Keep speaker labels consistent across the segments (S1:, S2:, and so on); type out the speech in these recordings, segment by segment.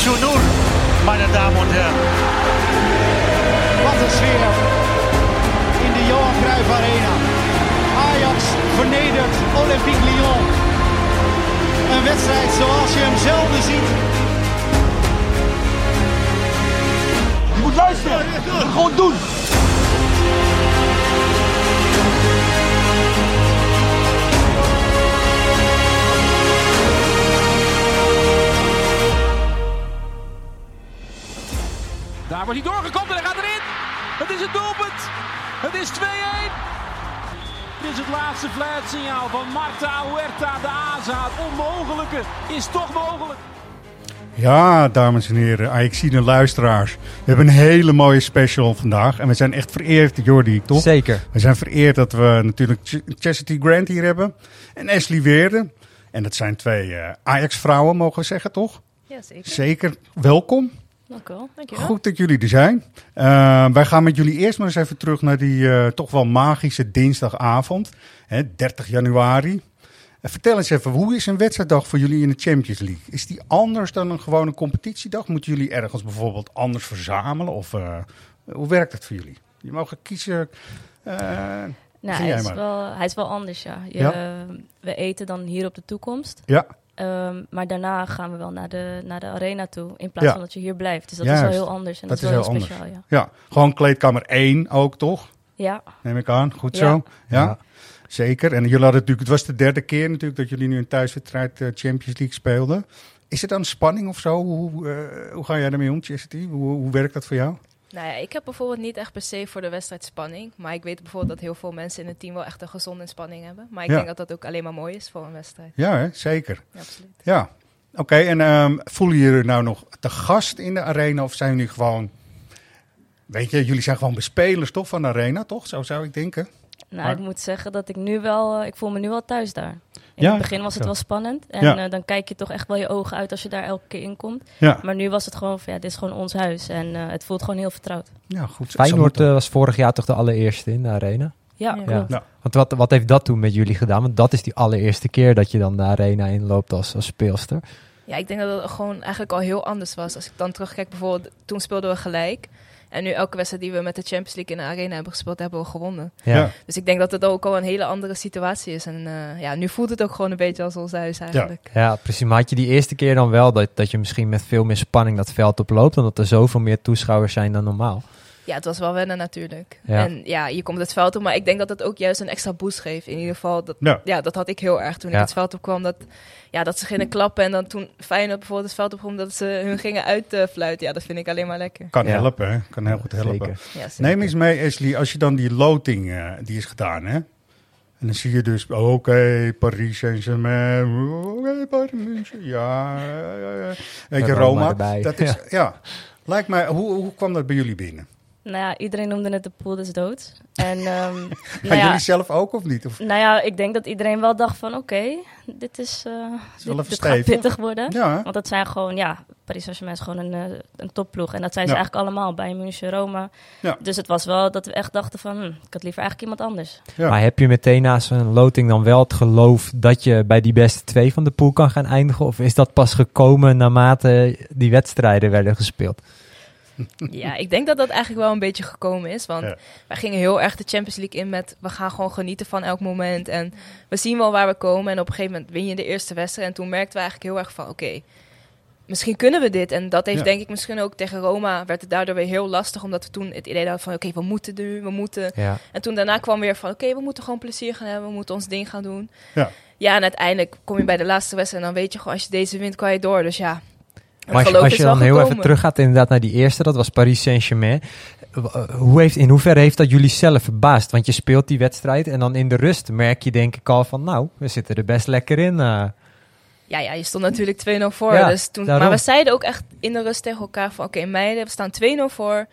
S1: zu 0, meine Damen und Herren.
S2: Wat een sfeer in de Johan Cruijff Arena. Ajax vernedert Olympique Lyon. Een wedstrijd zoals je hem zelden ziet.
S3: Je moet luisteren. Gewoon doen.
S4: Daar wordt hij doorgekomen en hij gaat erin. Het is het doelpunt. Het is 2-1. Dit is het laatste fluitsignaal van Marta Huerta de Aza. Het onmogelijke is toch mogelijk.
S5: Ja, dames en heren, Ajaxine luisteraars. We hebben een hele mooie special vandaag. En we zijn echt vereerd, Jordi, toch?
S6: Zeker.
S5: We zijn vereerd dat we natuurlijk Ch Chastity Grant hier hebben. En Ashley Weerde. En dat zijn twee eh, Ajax-vrouwen, mogen we zeggen, toch?
S7: Ja, zeker.
S5: Zeker. Welkom.
S7: Dank u wel. Dank je wel.
S5: Goed dat jullie er zijn. Eh, wij gaan met jullie eerst maar eens even terug naar die eh, toch wel magische dinsdagavond. Hè, 30 januari. Eh, vertel eens even, hoe is een wedstrijddag voor jullie in de Champions League? Is die anders dan een gewone competitiedag? Moeten jullie ergens bijvoorbeeld anders verzamelen? Of eh, hoe werkt het voor jullie? Je mag kiezen.
S7: Nou, hij is, wel, hij is wel anders, ja. Je,
S5: Ja.
S7: We eten dan hier op de toekomst.
S5: Ja,
S7: Ehm, maar daarna gaan we wel naar de, naar de arena toe. In plaats
S5: Ja.
S7: van dat je hier blijft. Dus dat is wel heel anders. En
S5: Dat
S7: dat, is
S5: is
S7: wel
S5: heel
S7: heel speciaal,
S5: ja. gewoon kleedkamer 1 ook, toch?
S7: ja. Ja,
S5: Neem ik aan. Goed
S7: Ja.
S5: zo. Ja.
S6: Ja.
S5: Zeker. En jullie hadden natuurlijk, het was de derde keer natuurlijk dat jullie nu een thuiswedstrijd eh, Champions League speelden. Is het dan spanning of zo? Hoe, eh, hoe ga jij daarmee om, Chastity? Hoe, hoe werkt dat voor jou?
S8: Nou ja, ik heb bijvoorbeeld niet echt per se voor de wedstrijd spanning. Maar ik weet bijvoorbeeld dat heel veel mensen in het team wel echt een gezonde spanning hebben. Maar ik
S5: Ja.
S8: denk dat dat ook alleen maar mooi is voor een wedstrijd.
S5: Ja, hè? zeker.
S8: Ja, absoluut.
S5: Ja. Oké, en ehm, voelen jullie nou nog te gast in de arena of zijn jullie gewoon... Weet je, jullie zijn gewoon bespelers toch van de arena, toch? Zo zou ik denken.
S7: Nou,
S5: Maar-
S7: ik moet zeggen dat ik nu wel... eh, ik voel me nu wel thuis daar. In
S5: Ja,
S7: het begin was het wel spannend. En
S5: Ja.
S7: eh, dan kijk je toch echt wel je ogen uit als je daar elke keer in komt.
S5: Ja,
S7: Maar nu was het gewoon van, ja, dit is gewoon ons huis. En eh, het voelt gewoon heel vertrouwd.
S5: ja goed.
S6: Feyenoord was vorig jaar toch de allereerste in de arena?
S7: Ja, klopt.
S5: Ja.
S6: Want wat, wat heeft dat toen met jullie gedaan? Want dat is die allereerste keer dat je dan de arena inloopt als, als speelster.
S8: Ja, ik denk dat het gewoon eigenlijk al heel anders was. Als ik dan terugkijk, bijvoorbeeld, toen speelden we gelijk. En nu elke wedstrijd die we met de Champions League in de arena hebben gespeeld, hebben we gewonnen.
S6: Ja.
S8: Dus ik denk dat het ook al een hele andere situatie is. En eh, ja, nu voelt het ook gewoon een beetje als ons huis eigenlijk.
S6: Ja, precies. Maar had je die eerste keer dan wel dat, dat je misschien met veel meer spanning dat veld oploopt, omdat er zoveel meer toeschouwers zijn dan normaal?
S8: Ja, het was wel wennen natuurlijk.
S6: Ja.
S8: En ja, je komt het veld op, maar ik denk dat het ook juist een extra boost geeft. In ieder geval, dat,
S5: Ja.
S8: ja, dat had ik heel erg toen
S6: Ja.
S8: ik het veld op kwam. Dat, ja, dat ze gingen klappen en dan toen Feyenoord bijvoorbeeld het veld op kwam, dat ze hun gingen uitfluiten. Ja, dat vind ik alleen maar lekker.
S5: Kan
S6: Ja.
S5: helpen, hè? Kan heel goed helpen.
S6: Zeker.
S8: Ja, zeker.
S5: Neem eens mee, Ashley, als je dan die loting, eh, die is gedaan, hè? En dan zie je dus, oké, Paris Saint-Germain, oké, Paris München, ja, ja, ja, ja.
S6: Roma
S5: Roma,
S6: erbij.
S5: dat is, ja. Lijkt mij, hoe, hoe kwam dat bij jullie binnen?
S7: Nou ja, iedereen noemde het de pool des doods. En ehm, nou, ja,
S5: jullie zelf ook of niet? Of,
S7: nou ja, ik denk dat iedereen wel dacht van oké, dit is, eh
S5: wel
S7: dit,
S5: even
S7: dit gaat pittig worden.
S5: ja?
S7: Want dat zijn gewoon, ja, Paris Saint-Germain is gewoon een, eh, een topploeg. En dat zijn ze
S5: Ja.
S7: eigenlijk allemaal, bij München, Roma.
S5: Ja.
S7: Dus het was wel dat we echt dachten van, hm, ik had liever eigenlijk iemand anders.
S5: Ja.
S6: Maar heb je meteen na zo'n loting dan wel het geloof dat je bij die beste twee van de pool kan gaan eindigen? Of is dat pas gekomen naarmate die wedstrijden werden gespeeld?
S8: Ja, ik denk dat dat eigenlijk wel een beetje gekomen is. Want
S5: Ja.
S8: wij gingen heel erg de Champions League in met... we gaan gewoon genieten van elk moment. En we zien wel waar we komen. En op een gegeven moment win je de eerste wedstrijd. En toen merkten we eigenlijk heel erg van... oké, misschien kunnen we dit. En dat heeft
S5: Ja.
S8: denk ik misschien ook tegen Roma... werd het daardoor weer heel lastig. Omdat we toen het idee hadden van... oké, we moeten nu, we moeten...
S6: Ja.
S8: En toen daarna kwam weer van... oké, we moeten gewoon plezier gaan hebben. We moeten ons ding gaan doen.
S5: Ja.
S8: Ja, en uiteindelijk kom je bij de laatste wedstrijd... en dan weet je gewoon, als je deze wint, kan je door. Dus ja...
S6: Maar als je, als dan heel even teruggaat inderdaad naar die eerste, dat was Paris Saint-Germain. Eh, Hoe heeft, in hoeverre heeft dat jullie zelf verbaasd? Want je speelt die wedstrijd en dan in de rust merk je denk ik al van... nou, we zitten er best lekker in. eh.
S8: Ja, ja, je stond natuurlijk 2-0 voor.
S6: Ja,
S8: dus toen,
S6: daarom.
S8: maar we zeiden ook echt in de rust tegen elkaar van... Oké meiden, we staan 2-0 voor.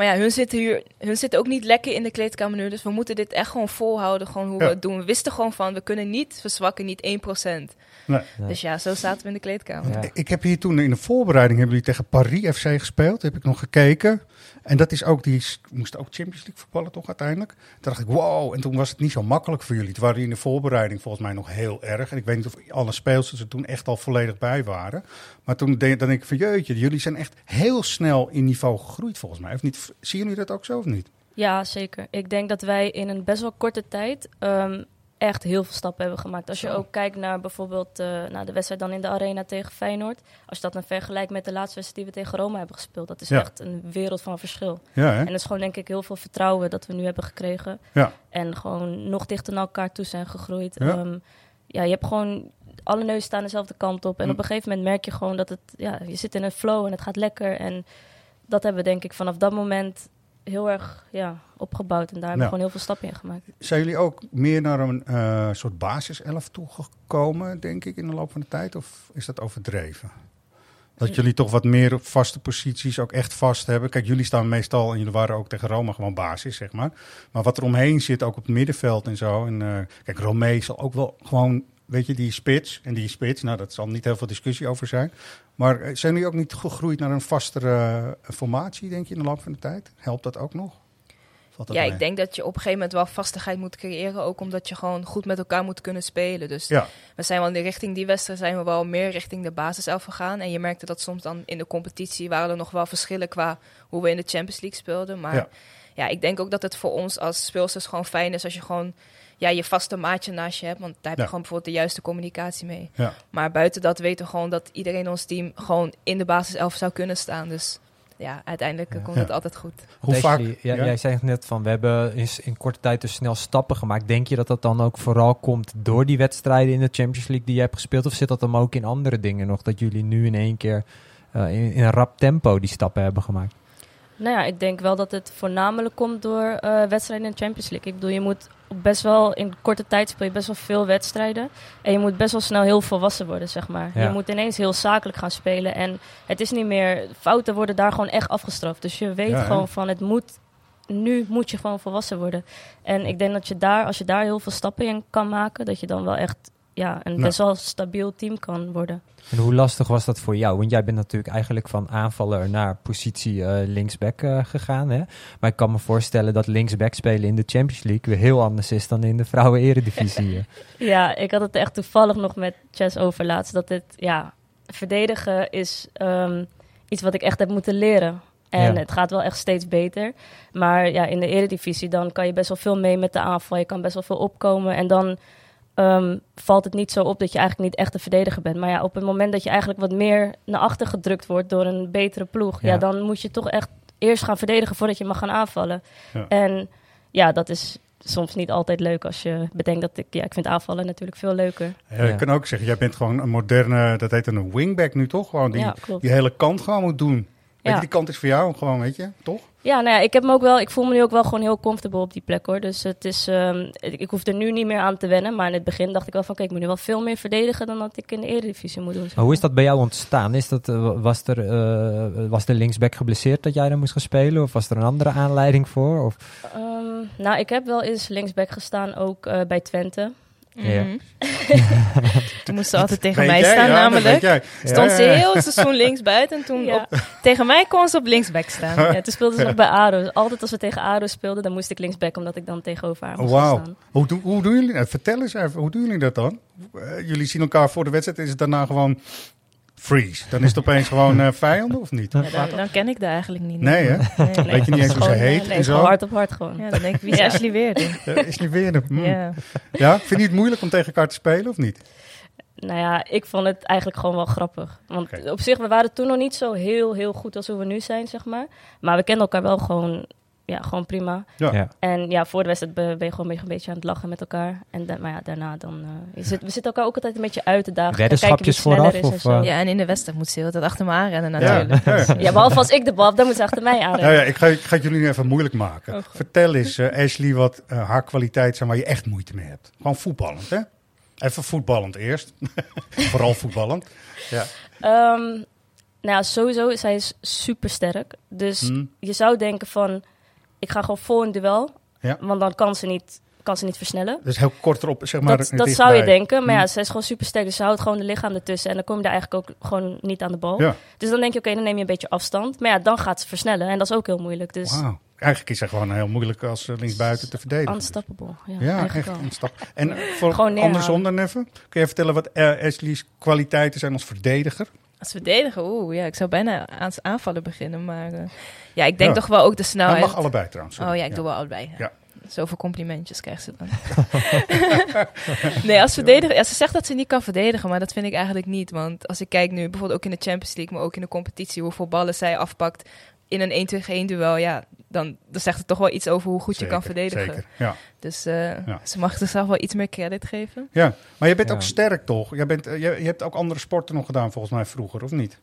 S8: Maar ja, hun zitten, hier, hun zitten ook niet lekker in de kleedkamer nu. Dus we moeten dit echt gewoon volhouden. Gewoon hoe
S5: Ja.
S8: we het doen. We wisten gewoon van, we kunnen niet verzwakken, niet 1%.
S5: Nee.
S8: Dus ja, zo zaten we in de kleedkamer.
S6: Ja.
S5: Ik heb hier toen in de voorbereiding hebben jullie tegen Paris FC gespeeld. Heb ik nog gekeken. En dat is ook die moest ook Champions League voetballen toch uiteindelijk. Toen dacht ik wow. En toen was het niet zo makkelijk voor jullie. Toen waren in de voorbereiding volgens mij nog heel erg. En ik weet niet of alle speelsters er toen echt al volledig bij waren. Maar toen denk, dan denk ik van jeetje, jullie zijn echt heel snel in niveau gegroeid volgens mij. Of niet? Zien jullie dat ook zo of niet?
S7: Ja, zeker. Ik denk dat wij in een best wel korte tijd ehm, echt heel veel stappen hebben gemaakt. Als je ook kijkt naar bijvoorbeeld eh, naar de wedstrijd dan in de arena tegen Feyenoord. Als je dat dan vergelijkt met de laatste wedstrijd die we tegen Roma hebben gespeeld. Dat is
S5: Ja.
S7: echt een wereld van verschil.
S5: Ja?
S7: En dat is gewoon denk ik heel veel vertrouwen dat we nu hebben gekregen.
S5: Ja.
S7: En gewoon nog dichter naar elkaar toe zijn gegroeid.
S5: Ja.
S7: Ja, ja je hebt gewoon... Alle neuzen staan dezelfde kant op. En
S5: Mm.
S7: op een gegeven moment merk je gewoon dat het... Ja, je zit in een flow en het gaat lekker. En dat hebben we denk ik vanaf dat moment heel erg ja, opgebouwd. En daar hebben we gewoon heel veel stappen in gemaakt.
S5: Zijn jullie ook meer naar een eh, soort basiself toegekomen, denk ik, in de loop van de tijd? Of is dat overdreven? Dat jullie toch wat meer op vaste posities ook echt vast hebben. Kijk, jullie staan meestal, en jullie waren ook tegen Roma gewoon basis, zeg maar. Maar wat er omheen zit, ook op het middenveld en zo. En, eh, kijk, Romee zal ook wel gewoon, weet je, die spits. En die spits, nou, dat zal niet heel veel discussie over zijn. Maar eh, zijn jullie ook niet gegroeid naar een vastere eh, formatie, denk je, in de loop van de tijd? Helpt dat ook nog? Valt dat
S8: Ja,
S5: mee?
S8: ik denk dat je op een gegeven moment wel vastigheid moet creëren. Ook omdat je gewoon goed met elkaar moet kunnen spelen. Dus
S5: Ja,
S8: we zijn wel in de richting die wedstrijd zijn we wel meer richting de basiself gegaan. En je merkte dat soms dan in de competitie waren er nog wel verschillen qua hoe we in de Champions League speelden. Maar
S5: Ja.
S8: ja, ik denk ook dat het voor ons als speelsters gewoon fijn is als je gewoon ja, je vaste maatje naast je hebt. Want daar heb je
S5: Ja.
S8: gewoon bijvoorbeeld de juiste communicatie mee.
S5: ja.
S8: Maar buiten dat weten we gewoon dat iedereen in ons team gewoon in de basiself zou kunnen staan. Dus ja, uiteindelijk eh, komt
S5: Ja.
S8: het altijd goed.
S5: Hoe vaak...
S6: Ashley, ja,
S5: ja?
S6: Jij zei net van, we hebben in, in korte tijd dus snel stappen gemaakt. Denk je dat dat dan ook vooral komt door die wedstrijden in de Champions League die jij hebt gespeeld? Of zit dat dan ook in andere dingen nog? Dat jullie nu in één keer eh, in, in een rap tempo die stappen hebben gemaakt?
S7: Nou ja, ik denk wel dat het voornamelijk komt door eh, wedstrijden in de Champions League. Ik bedoel, je moet best wel in korte tijd speel je best wel veel wedstrijden. En je moet best wel snel heel volwassen worden, zeg maar.
S6: Ja.
S7: Je moet ineens heel zakelijk gaan spelen. En het is niet meer, fouten worden daar gewoon echt afgestraft. Dus je weet
S5: Ja,
S7: gewoon van, het moet, nu moet je gewoon volwassen worden. En ik denk dat je daar, als je daar heel veel stappen in kan maken, dat je dan wel echt ja, een
S5: Nou.
S7: best wel stabiel team kan worden.
S6: En hoe lastig was dat voor jou? Want jij bent natuurlijk eigenlijk van aanvaller naar positie eh, linksback eh, gegaan. Hè? Maar ik kan me voorstellen dat linksback spelen in de Champions League weer heel anders is dan in de vrouwen-eredivisie. eh.
S7: Ja, ik had het echt toevallig nog met Chess over laatst. Dat het, ja, verdedigen is ehm, iets wat ik echt heb moeten leren. En
S6: Ja.
S7: het gaat wel echt steeds beter. Maar ja, in de eredivisie dan kan je best wel veel mee met de aanval. Je kan best wel veel opkomen. En dan ehm, valt het niet zo op dat je eigenlijk niet echt een verdediger bent. Maar ja, op het moment dat je eigenlijk wat meer naar achter gedrukt wordt door een betere ploeg. Ja,
S6: Ja.
S7: dan moet je toch echt eerst gaan verdedigen voordat je mag gaan aanvallen.
S5: Ja.
S7: En ja, dat is soms niet altijd leuk als je bedenkt dat ik... Ja, ik vind aanvallen natuurlijk veel leuker.
S5: Ja, je kan ook zeggen, jij bent gewoon een moderne, dat heet een wingback nu toch? Gewoon die,
S7: Ja,
S5: die hele kant gewoon moet doen. Weet
S7: Ja.
S5: je, die kant is voor jou gewoon, weet je, toch?
S7: Ja, nou ja, ik heb me ook wel, ik voel me nu ook wel gewoon heel comfortable op die plek hoor. Dus het is, ehm, ik, hoef er nu niet meer aan te wennen. Maar in het begin dacht ik wel van, kijk, ik moet nu wel veel meer verdedigen dan dat ik in de Eredivisie moet doen. zeg
S6: Maar hoe is dat bij jou ontstaan? Is dat, eh, was, er, eh, was de linksback geblesseerd dat jij dan moest gaan spelen? Of was er een andere aanleiding voor? Of,
S7: Ehm, nou, ik heb wel eens linksback gestaan, ook eh, bij Twente.
S6: Ja.
S8: Toen moest ze altijd tegen mij
S5: jij?
S8: staan
S5: Ja,
S8: namelijk. Stond ze
S5: ja, ja.
S8: heel het seizoen links buiten. En toen
S7: Ja.
S8: op, tegen mij kon ze op linksback staan.
S7: Ja, toen speelde ze nog bij ADO. Dus altijd als we tegen ADO speelden, dan moest ik linksback, omdat ik dan tegenover haar moest staan.
S5: Hoe, doen- hoe doen jullie dat? Vertel eens even, hoe doen jullie dat dan? Eh, jullie zien elkaar voor de wedstrijd, is het daarna gewoon freeze? Dan is het opeens gewoon eh, vijanden of niet?
S8: Ja, dan, dan ken ik daar eigenlijk niet.
S5: Nee, hè?
S8: Nee, nee.
S5: Weet je niet eens hoe ze
S7: eh,
S5: heet
S7: nee,
S5: en zo?
S7: hard op hard gewoon.
S8: Ja, dan denk ik, wie is. Ashley weer?
S5: Is niet weer hmm.
S8: Ja.
S5: Ja? Vind je het moeilijk om tegen elkaar te spelen of niet?
S7: Nou ja, ik vond het eigenlijk gewoon wel grappig. Want op zich, we waren toen nog niet zo heel, heel goed als hoe we nu zijn, zeg maar. Maar we kenden elkaar wel gewoon, ja, gewoon prima.
S5: Ja.
S6: ja.
S7: En ja, voor de wedstrijd ben je gewoon een beetje, een beetje aan het lachen met elkaar. En maar ja, daarna dan... eh, je zit, we zitten elkaar ook altijd een beetje uit te dagen. Wie
S6: vooraf,
S7: is
S6: of,
S7: zo.
S6: eh?
S8: ja, en in de wedstrijd moet ze altijd achter me aanrennen
S5: Ja,
S8: natuurlijk.
S5: ja.
S7: Ja, behalve als ik de bal heb, dan moet ze achter mij
S5: Nou
S7: aanrennen.
S5: ja, ik ga, ik ga het jullie nu even moeilijk maken.
S7: Oh.
S5: Vertel eens, eh, Ashley, wat eh, haar kwaliteit zijn waar je echt moeite mee hebt. Gewoon voetballend, hè? Even voetballend eerst. Vooral voetballend. Ja.
S7: Ehm, Nou ja, sowieso, zij is super sterk. Dus
S5: Hm.
S7: je zou denken van, ik ga gewoon vol in duel.
S5: Ja.
S7: Want dan kan ze niet, kan ze niet versnellen.
S5: Dus heel kort erop, zeg maar.
S7: dat zou je denken, maar
S5: Hm.
S7: ja, ze is gewoon super sterk. Dus ze houdt gewoon de lichaam ertussen. En dan kom je daar eigenlijk ook gewoon niet aan de bal.
S5: Ja.
S7: Dus dan denk je, oké, dan neem je een beetje afstand. Maar ja, dan gaat ze versnellen. En dat is ook heel moeilijk. Dus
S5: Wauw. Eigenlijk is hij gewoon heel moeilijk als eh, linksbuiten te verdedigen.
S7: unstoppable. Ja,
S5: echt stap. En eh, voor andersom dan even. Kun je vertellen wat Ashley's kwaliteiten zijn als verdediger?
S8: Als verdediger, oeh, ja, ik zou bijna aan aanvallen beginnen, maar eh, ja, ik denk
S5: Ja.
S8: toch wel ook de
S5: Dat
S8: snelheid.
S5: mag allebei trouwens.
S8: Oh ja, ik doe wel allebei.
S5: Ja.
S8: Zoveel complimentjes krijgt ze dan. nee, als verdediger, ja, ze zegt dat ze niet kan verdedigen, maar dat vind ik eigenlijk niet. Want als ik kijk nu, bijvoorbeeld ook in de Champions League, maar ook in de competitie, hoeveel ballen zij afpakt in een 1 tegen 1 duel, ja, dan, dan zegt het toch wel iets over hoe goed je kan verdedigen.
S5: Zeker, ja.
S8: Dus eh,
S5: Ja.
S8: ze mag zichzelf wel iets meer credit geven.
S5: ja. Maar je bent
S6: Ja.
S5: ook sterk toch? Je, bent, eh, je, je hebt ook andere sporten nog gedaan volgens mij vroeger, of niet?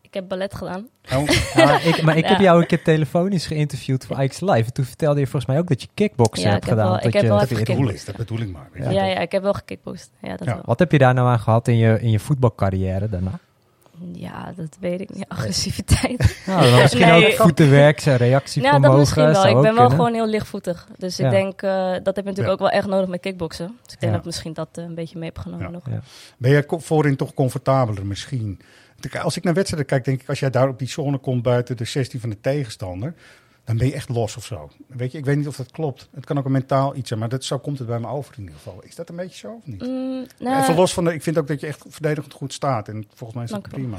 S7: Ik heb ballet gedaan.
S5: Oh,
S6: Ja, ik, maar ik heb jou een keer telefonisch geïnterviewd voor Ike's Live. En toen vertelde je volgens mij ook dat je kickboksen
S7: Ja,
S6: hebt
S7: ik heb
S6: gedaan.
S7: wel- ik
S6: dat
S7: heb
S6: je,
S7: wel
S6: dat
S7: even
S6: je-
S5: dat bedoel ik, dat bedoel ik maar.
S7: Ja, ja, ik heb wel gekickboxd. Ja, dat wel.
S6: Wat heb je daar nou aan gehad in je, in je voetbalcarrière daarna?
S7: Ja, dat weet ik niet. Agressiviteit.
S6: Nou, dan misschien
S7: Nee.
S6: ook voetenwerk,
S7: Ja,
S6: reactievermogen.
S7: dat misschien wel. Ik ben wel
S6: kunnen.
S7: gewoon heel lichtvoetig. Dus
S6: Ja.
S7: ik denk, eh, dat heb je natuurlijk
S5: Ja.
S7: ook wel echt nodig met kickboksen. Dus ik denk
S6: Ja.
S7: dat ik misschien dat eh, een beetje mee heb genomen
S5: Ja.
S7: nog.
S6: Ja.
S5: Ben jij voorin toch comfortabeler misschien? Als ik naar wedstrijden kijk, denk ik, als jij daar op die zone komt buiten de 16 van de tegenstander, dan ben je echt los of zo. Weet je, ik weet niet of dat klopt. Het kan ook een mentaal iets zijn, maar dat, zo komt het bij me over in ieder geval. Is dat een beetje zo of niet?
S7: Mm, nou,
S5: Even los van de, ik vind ook dat je echt verdedigend goed staat. En volgens mij is dat prima.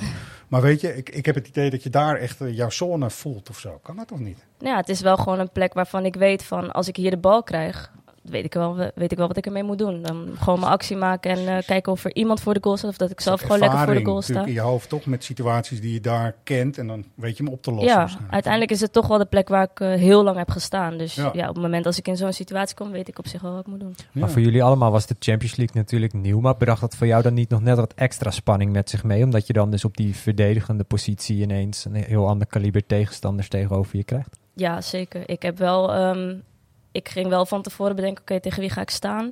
S5: Maar weet je, ik, ik heb het idee dat je daar echt eh, jouw zone voelt of zo. Kan dat of niet?
S7: ja, het is wel gewoon een plek waarvan ik weet van als ik hier de bal krijg, weet ik wel, weet ik wel wat ik ermee moet doen. Dan gewoon mijn actie maken en eh, kijken of er iemand voor de goal staat of dat ik zelf gewoon lekker voor de goal sta.
S5: in je hoofd toch met situaties die je daar kent. En dan weet je hem op te lossen.
S7: Ja, uiteindelijk is het toch wel de plek waar ik eh, heel lang heb gestaan. Dus
S5: Ja.
S7: ja. op het moment als ik in zo'n situatie kom, weet ik op zich wel wat ik moet doen.
S5: Ja.
S6: Maar voor jullie allemaal was de Champions League natuurlijk nieuw. Maar bracht dat voor jou dan niet nog net wat extra spanning met zich mee? Omdat je dan dus op die verdedigende positie ineens een heel ander kaliber tegenstanders tegenover je krijgt?
S7: Ja, zeker. Ik heb wel, ehm, ik ging wel van tevoren bedenken, oké, tegen wie ga ik staan?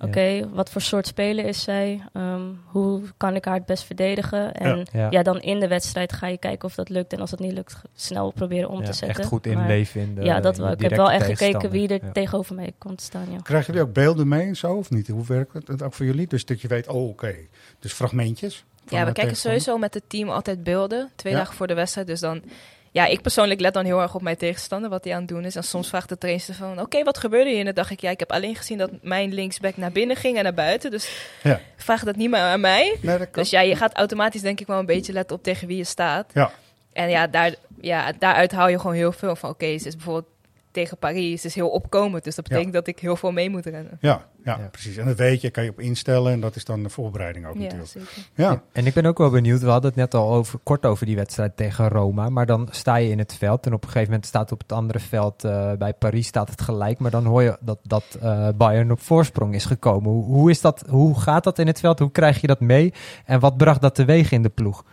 S7: Oké, wat voor soort speler is zij? Ehm, hoe kan ik haar het best verdedigen? En
S6: Ja.
S7: ja. dan in de wedstrijd ga je kijken of dat lukt. En als dat niet lukt, snel proberen om
S6: Ja,
S7: te zetten.
S6: echt goed inleven in de
S7: ja, dat wel. Ik heb wel echt gekeken wie er tegenover mij komt te staan, ja.
S5: Krijgen jullie ook beelden mee en zo of niet? Hoe werkt het ook voor jullie? Dus dat je weet, oh oké, dus fragmentjes.
S8: Ja, we kijken sowieso met het team altijd beelden. Twee
S5: Ja.
S8: dagen voor de wedstrijd. Dus dan, ja, ik persoonlijk let dan heel erg op mijn tegenstander, wat hij aan het doen is. En soms vraagt de trainer van, oké, wat gebeurde hier? En dan dacht ik, ja, ik heb alleen gezien dat mijn linksback naar binnen ging en naar buiten. Dus
S5: Ja.
S8: vraag dat niet meer aan mij.
S5: Nee.
S8: Dus ja, je gaat automatisch denk ik wel een beetje letten op tegen wie je staat.
S5: Ja.
S8: En ja, daar, ja daaruit haal je gewoon heel veel van, oké, ze is bijvoorbeeld tegen Paris, ze is heel opkomend. Dus dat
S5: Ja.
S8: betekent dat ik heel veel mee moet rennen.
S5: Ja, ja,
S6: Ja.
S5: precies. En dat weet je, kan je op instellen en dat is dan de voorbereiding ook
S8: Ja,
S5: natuurlijk.
S8: zeker.
S5: Ja,
S6: En ik ben ook wel benieuwd, we hadden het net al over, kort over die wedstrijd tegen Roma. Maar dan sta je in het veld en op een gegeven moment staat op het andere veld eh, bij Paris staat het gelijk. Maar dan hoor je dat, dat eh, Bayern op voorsprong is gekomen. Hoe, hoe, is dat, hoe gaat dat in het veld? Hoe krijg je dat mee? En wat bracht dat teweeg in de ploeg?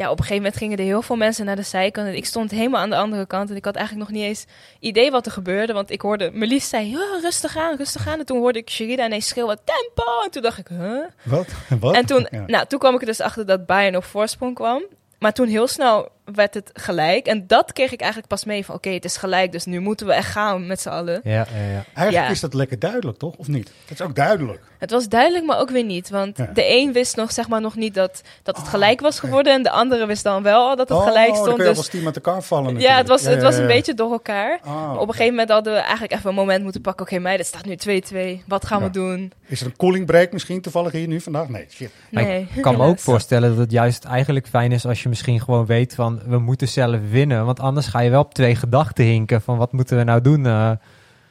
S8: Ja, op een gegeven moment gingen er heel veel mensen naar de zijkant. En ik stond helemaal aan de andere kant. En ik had eigenlijk nog niet eens idee wat er gebeurde. Want ik hoorde, Melis zei, ja, rustig aan, rustig aan. En toen hoorde ik Sherida ineens schreeuwen, tempo. En toen dacht ik, huh?
S5: wat? wat?
S8: En toen,
S5: Ja.
S8: nou, toen kwam ik er dus achter dat Bayern op voorsprong kwam. Maar toen heel snel werd het gelijk. En dat kreeg ik eigenlijk pas mee van, oké, het is gelijk. Dus nu moeten we echt gaan met z'n allen.
S6: Ja, ja, ja.
S5: Eigenlijk
S8: Ja.
S5: is dat lekker duidelijk, toch? Of niet? Dat is ook duidelijk.
S8: Het was duidelijk, maar ook weer niet. Want
S5: Ja.
S8: de een wist nog, zeg maar, nog niet dat, dat het
S5: Oh,
S8: gelijk was geworden. En de andere wist dan wel al dat het gelijk
S5: dan
S8: stond.
S5: kun je
S8: Dus
S5: als team met elkaar vallen
S8: ja,
S5: natuurlijk.
S8: het was, het
S5: ja,
S8: was
S5: ja,
S8: een
S5: ja.
S8: beetje door elkaar. Maar op een gegeven moment hadden we eigenlijk even een moment moeten pakken. Oké, meiden, het staat nu 2-2. Wat gaan
S5: Ja.
S8: we doen?
S5: Is er een cooling break misschien toevallig hier nu vandaag? Nee, shit.
S8: Nee.
S6: Ik kan me ook voorstellen dat het juist eigenlijk fijn is als je misschien gewoon weet van we moeten zelf winnen. Want anders ga je wel op twee gedachten hinken van wat moeten we nou doen. eh.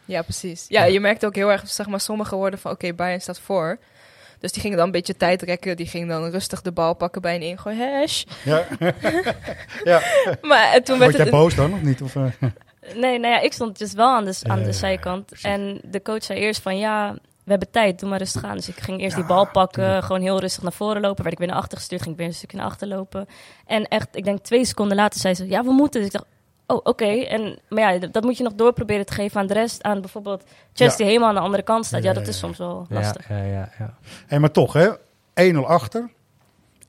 S8: Ja, precies. Ja, je merkt ook heel erg, zeg maar, sommige woorden van... Oké, Bayern staat voor. Dus die gingen dan een beetje tijd rekken. Die gingen dan rustig de bal pakken bij een ingooi. Hash.
S5: Ja, ja.
S8: Maar en toen
S5: Word
S8: werd
S5: jij
S8: het...
S5: boos dan of niet? Of, eh?
S7: Nee, nou ja, ik stond dus wel aan de, aan de
S5: ja,
S7: zijkant. En de coach zei eerst van ja, we hebben tijd, doe maar rustig aan. Dus ik ging eerst
S5: Ja,
S7: die bal pakken,
S5: tuurlijk.
S7: gewoon heel rustig naar voren lopen. Werd ik weer naar achter gestuurd, ging ik weer een stukje naar achter lopen. En echt, ik denk twee seconden later zei ze, ja, we moeten. Dus ik dacht, oh, oké. En Maar ja, dat moet je nog door proberen te geven aan de rest. Aan bijvoorbeeld Chess
S5: Ja.
S7: die helemaal aan de andere kant staat. Ja,
S5: Ja,
S7: dat
S5: ja,
S7: is
S5: ja.
S7: soms wel
S6: ja,
S7: lastig.
S6: ja, ja, ja.
S5: Hey, maar toch, hè? 1-0 achter.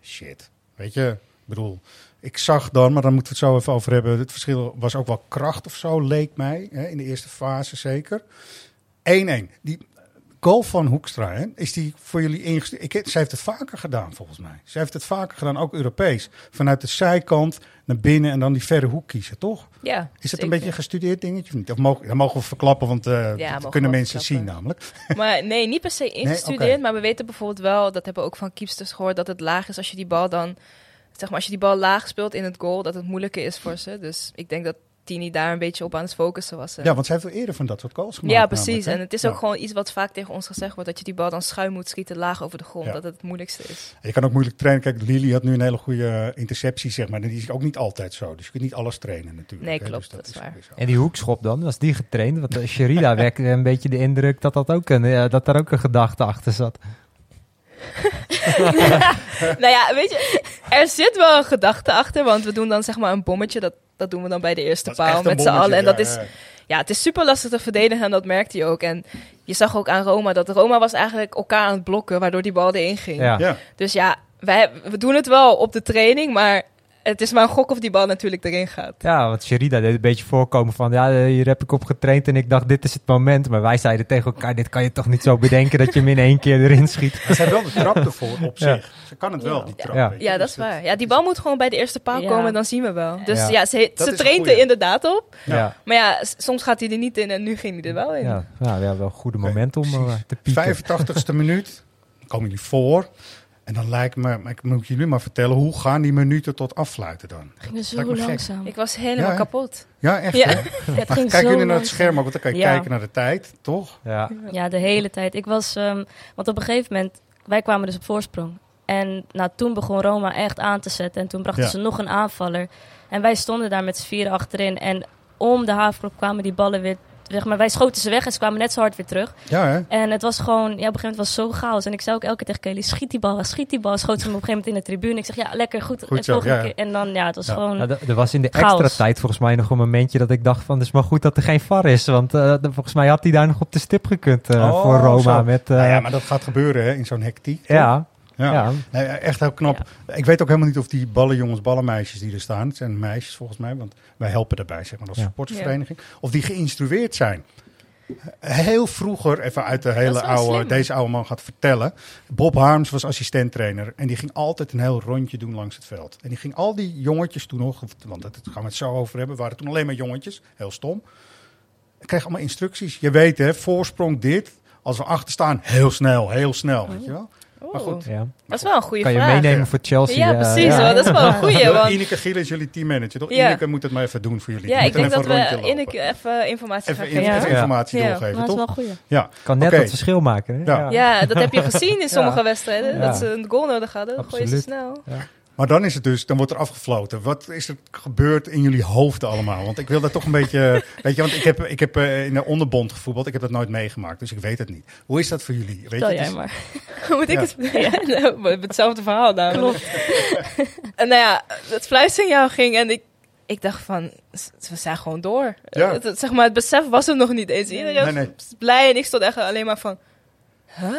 S5: Shit. Weet je, ik bedoel, Ik zag dan, maar dan moeten we het zo even over hebben. Het verschil was ook wel kracht of zo, leek mij. Hè, in de eerste fase zeker. 1-1. Die goal van Hoekstra, hè, is die voor jullie ingestuurd? Ik, ze heeft het vaker gedaan, volgens mij. Ze heeft het vaker gedaan, ook Europees. Vanuit de zijkant naar binnen en dan die verre hoek kiezen, toch?
S8: Ja,
S5: Is het
S8: zeker.
S5: een beetje een gestudeerd dingetje of niet? Of mogen, dat mogen we verklappen, want eh, dat
S8: mogen
S5: kunnen mensen zien namelijk.
S8: Maar nee, niet per se ingestudeerd. Maar we weten bijvoorbeeld wel, dat hebben we ook van keepsters gehoord, dat het laag is als je die bal dan, zeg maar, als je die bal laag speelt in het goal, dat het moeilijker is voor ze. Dus ik denk dat Tini daar een beetje op aan het focussen was. eh.
S5: Ja, want ze heeft wel eerder van dat soort goals gemaakt.
S8: Ja, precies.
S5: namelijk,
S8: en het is
S5: Ja.
S8: ook gewoon iets wat vaak tegen ons gezegd wordt, dat je die bal dan schuin moet schieten laag over de grond,
S5: Ja.
S8: dat het het moeilijkste is.
S5: Je kan ook moeilijk trainen. Kijk, Lili had nu een hele goede eh, interceptie, zeg maar. En die is ook niet altijd zo. Dus je kunt niet alles trainen natuurlijk.
S8: Nee,
S5: hè.
S8: klopt,
S5: Dus
S8: dat is waar.
S6: En die hoekschop dan, was die getraind? Want eh, Sherida wekte een beetje de indruk dat, dat, ook een, ja, dat daar ook een gedachte achter zat.
S8: nou ja, weet je, er zit wel een gedachte achter, want we doen dan zeg maar een bommetje, dat, dat doen we dan bij de eerste paal met z'n allen. En
S5: ja,
S8: dat is,
S5: ja.
S8: het is super lastig te verdedigen en dat merkte je ook. En je zag ook aan Roma dat Roma was eigenlijk elkaar aan het blokken, waardoor die bal erin ging.
S6: Ja.
S5: Ja.
S8: Dus ja, wij, we doen het wel op de training, maar het is maar een gok of die bal natuurlijk erin gaat.
S6: Ja, want Sherida deed een beetje voorkomen van, ja, eh, hier heb ik op getraind en ik dacht, dit is het moment. Maar wij zeiden tegen elkaar, dit kan je toch niet zo bedenken dat je hem in één keer erin schiet.
S5: Maar ze heeft wel de trap ervoor op
S6: Ja.
S5: zich. Ze kan het wel, die trap.
S6: Ja.
S8: dat
S5: Dus
S8: is waar. Ja, die bal moet gewoon bij de eerste paal
S7: Ja.
S8: komen, dan zien we wel. Dus
S6: Ja.
S8: ja, ze, ze traint er inderdaad op.
S6: Ja,
S8: Maar ja, soms gaat hij er niet in en nu ging hij er wel in.
S6: ja, ja, ja wel een goede moment om eh, te pieken.
S5: 85ste minuut. Dan komen jullie voor. En dan lijkt me, maar ik moet jullie maar vertellen, hoe gaan die minuten tot afsluiten dan?
S7: ging zo
S5: me gek.
S7: langzaam.
S8: Ik was helemaal
S5: Ja,
S8: kapot.
S5: Ja, echt
S8: Ja.
S5: hè?
S7: Ja, het
S5: Maar
S7: ging
S5: kijk
S7: zo
S5: jullie naar het scherm ook, want dan kan je
S7: Ja.
S5: kijken naar de tijd, toch?
S6: Ja,
S7: Ja, de hele tijd. Ik was, ehm, want op een gegeven moment, wij kwamen dus op voorsprong. En nou, toen begon Roma echt aan te zetten. En toen brachten
S5: Ja.
S7: ze nog een aanvaller. En wij stonden daar met z'n vieren achterin. En om de havenklop kwamen die ballen weer weg. Maar wij schoten ze weg en ze kwamen net zo hard weer terug.
S5: Ja, hè?
S7: En het was gewoon, ja, op een gegeven moment was het zo chaos. En ik zei ook elke keer tegen Kelly, schiet die bal, schiet die bal. Schoot ze hem op een gegeven moment in de tribune. Ik zeg, ja, lekker, goed.
S5: Zo, ja,
S7: keer. En dan, ja, het was
S5: Ja.
S7: gewoon...
S6: Nou, er was in de extra tijd volgens mij nog een momentje dat ik dacht van, het is maar goed dat er geen VAR is. Want eh, volgens mij had hij daar nog op de stip gekund eh,
S5: Oh,
S6: voor Roma.
S5: zo.
S6: Met, eh,
S5: Nou ja, maar dat gaat gebeuren hè, in zo'n hectiek. toch?
S6: ja,
S5: Ja.
S6: ja.
S5: Nee, echt heel knap. Ik weet ook helemaal niet of die ballenjongens, ballenmeisjes die er staan, het zijn meisjes volgens mij, want wij helpen daarbij, zeg maar, als
S6: Ja.
S5: supportersvereniging, of die geïnstrueerd zijn. Heel vroeger, even uit de hele oude,
S8: slim.
S5: deze oude man gaat vertellen. Bob Harms was assistenttrainer en die ging altijd een heel rondje doen langs het veld. En die ging al die jongetjes toen nog, want dat gaan we het zo over hebben, waren toen alleen maar jongetjes, heel stom. Ik kreeg allemaal instructies. Je weet hè, voorsprong dit, als we achter staan, heel snel, heel snel, weet je wel. Maar goed.
S6: ja.
S8: Dat is wel een goede
S6: Kan je
S8: vraag.
S6: meenemen voor Chelsea.
S8: Ja,
S6: eh,
S8: precies. hoor. Dat is wel een goeie.
S5: Ja,
S8: Want,
S5: Ineke Giel is jullie teammanager, toch?
S8: Ja.
S5: Ineke moet het maar even doen voor jullie.
S8: ja, ik denk dat we Ineke even informatie
S5: Even,
S8: gaan geven.
S5: even
S7: Ja.
S5: informatie
S8: Ja.
S5: doorgeven,
S7: maar het is
S5: toch?
S7: wel goed.
S5: Ja,
S6: Kan net het verschil maken. Hè?
S5: Ja.
S8: Ja, dat heb je gezien in sommige
S6: Ja.
S8: wedstrijden.
S6: Ja.
S8: Dat ze een goal nodig hadden. Gooi je ze
S6: Absoluut.
S8: snel.
S5: Maar dan is het dus, dan wordt er afgefloten. Wat is er gebeurd in jullie hoofden allemaal? Want ik wil dat toch een beetje, weet je, want ik heb, ik heb eh, in de onderbond gevoetbald. Ik heb dat nooit meegemaakt, dus ik weet het niet. Hoe is dat voor jullie? Weet je,
S7: jij
S5: het is-
S7: maar.
S8: Hoe moet ik
S5: Ja.
S8: het ja. nou, we hebben hetzelfde verhaal namelijk. en nou ja, het fluitsignaal ging en ik, ik dacht van, we zijn gewoon door.
S5: Ja.
S8: Het, het- zeg maar, het besef was er nog niet eens. Iedereen
S5: Nee, nee.
S8: was blij en ik stond echt alleen maar van, huh?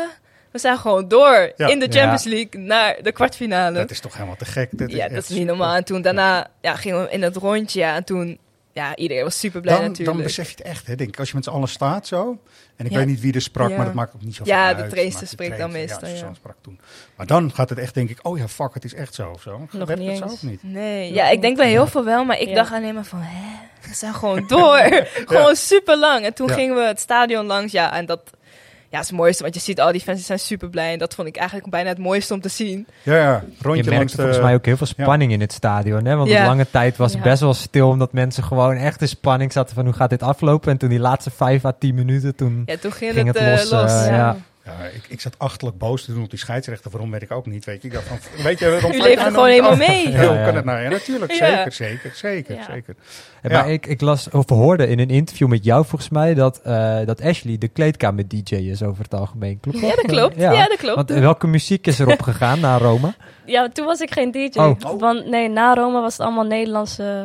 S8: We zijn gewoon door
S5: Ja.
S8: in de
S6: Ja.
S8: Champions League naar de kwartfinale.
S5: Dat is toch helemaal te gek. Dat
S8: ja, dat is niet normaal. En toen daarna ja, gingen we in het rondje ja, en toen, ja, iedereen was super blij
S5: Dan,
S8: natuurlijk.
S5: dan besef je het echt, hè, denk ik. Als je met z'n allen staat zo. En ik
S8: Ja.
S5: weet niet wie er sprak,
S8: Ja.
S5: maar dat maakt ook niet zo
S8: Ja,
S5: uit.
S8: de
S5: Dat de
S8: spreekt dan meestal, ja.
S5: Sprak toen. Maar dan gaat het echt, denk ik, oh ja, fuck, het is echt zo of zo.
S7: Nog
S5: Werkt
S7: niet
S5: dat zo of niet?
S8: Nee, ja, ik denk bij heel veel wel, maar ik
S7: Ja.
S8: dacht alleen maar van, hè, we zijn gewoon door. gewoon super lang. En toen
S5: Ja.
S8: gingen we het stadion langs, ja, en dat ja, is het mooiste, want je ziet al die fans die zijn super blij. En dat vond ik eigenlijk bijna het mooiste om te zien.
S5: Ja, ja.
S6: Je
S5: Rondje langs
S6: merkte
S5: de...
S6: volgens mij ook heel veel spanning in het stadion. Hè? Want
S8: Ja.
S6: een lange tijd was het
S7: Ja.
S6: best wel stil, omdat mensen gewoon echt in spanning zaten van hoe gaat dit aflopen. En toen die laatste vijf à tien minuten, toen...
S8: Ja, toen ging,
S6: Ging
S8: het,
S6: het
S8: eh,
S6: los,
S8: los.
S6: eh,
S8: ja.
S6: Ja.
S5: Ik, ik zat achterlijk boos te doen op die scheidsrechter. Waarom weet ik ook niet. Weet je, ik dacht van, weet je, waarom
S8: U leeft er
S5: nou
S8: gewoon helemaal mee.
S5: Ja,
S6: Ja,
S5: hoe
S6: ja.
S5: kan het nou? Ja, natuurlijk.
S8: Ja.
S5: Zeker, zeker, zeker,
S7: Ja.
S5: zeker. Ja.
S6: Maar ik, ik las of hoorde in een interview met jou volgens mij dat, eh, dat Ashley de kleedkamer DJ is over het algemeen. Klopt
S8: Ja, dat klopt. Ja, dat klopt.
S6: Want welke muziek is erop gegaan naar Rome?
S7: Ja, toen was ik geen DJ.
S6: Oh.
S7: Want nee, na Rome was het allemaal Nederlandse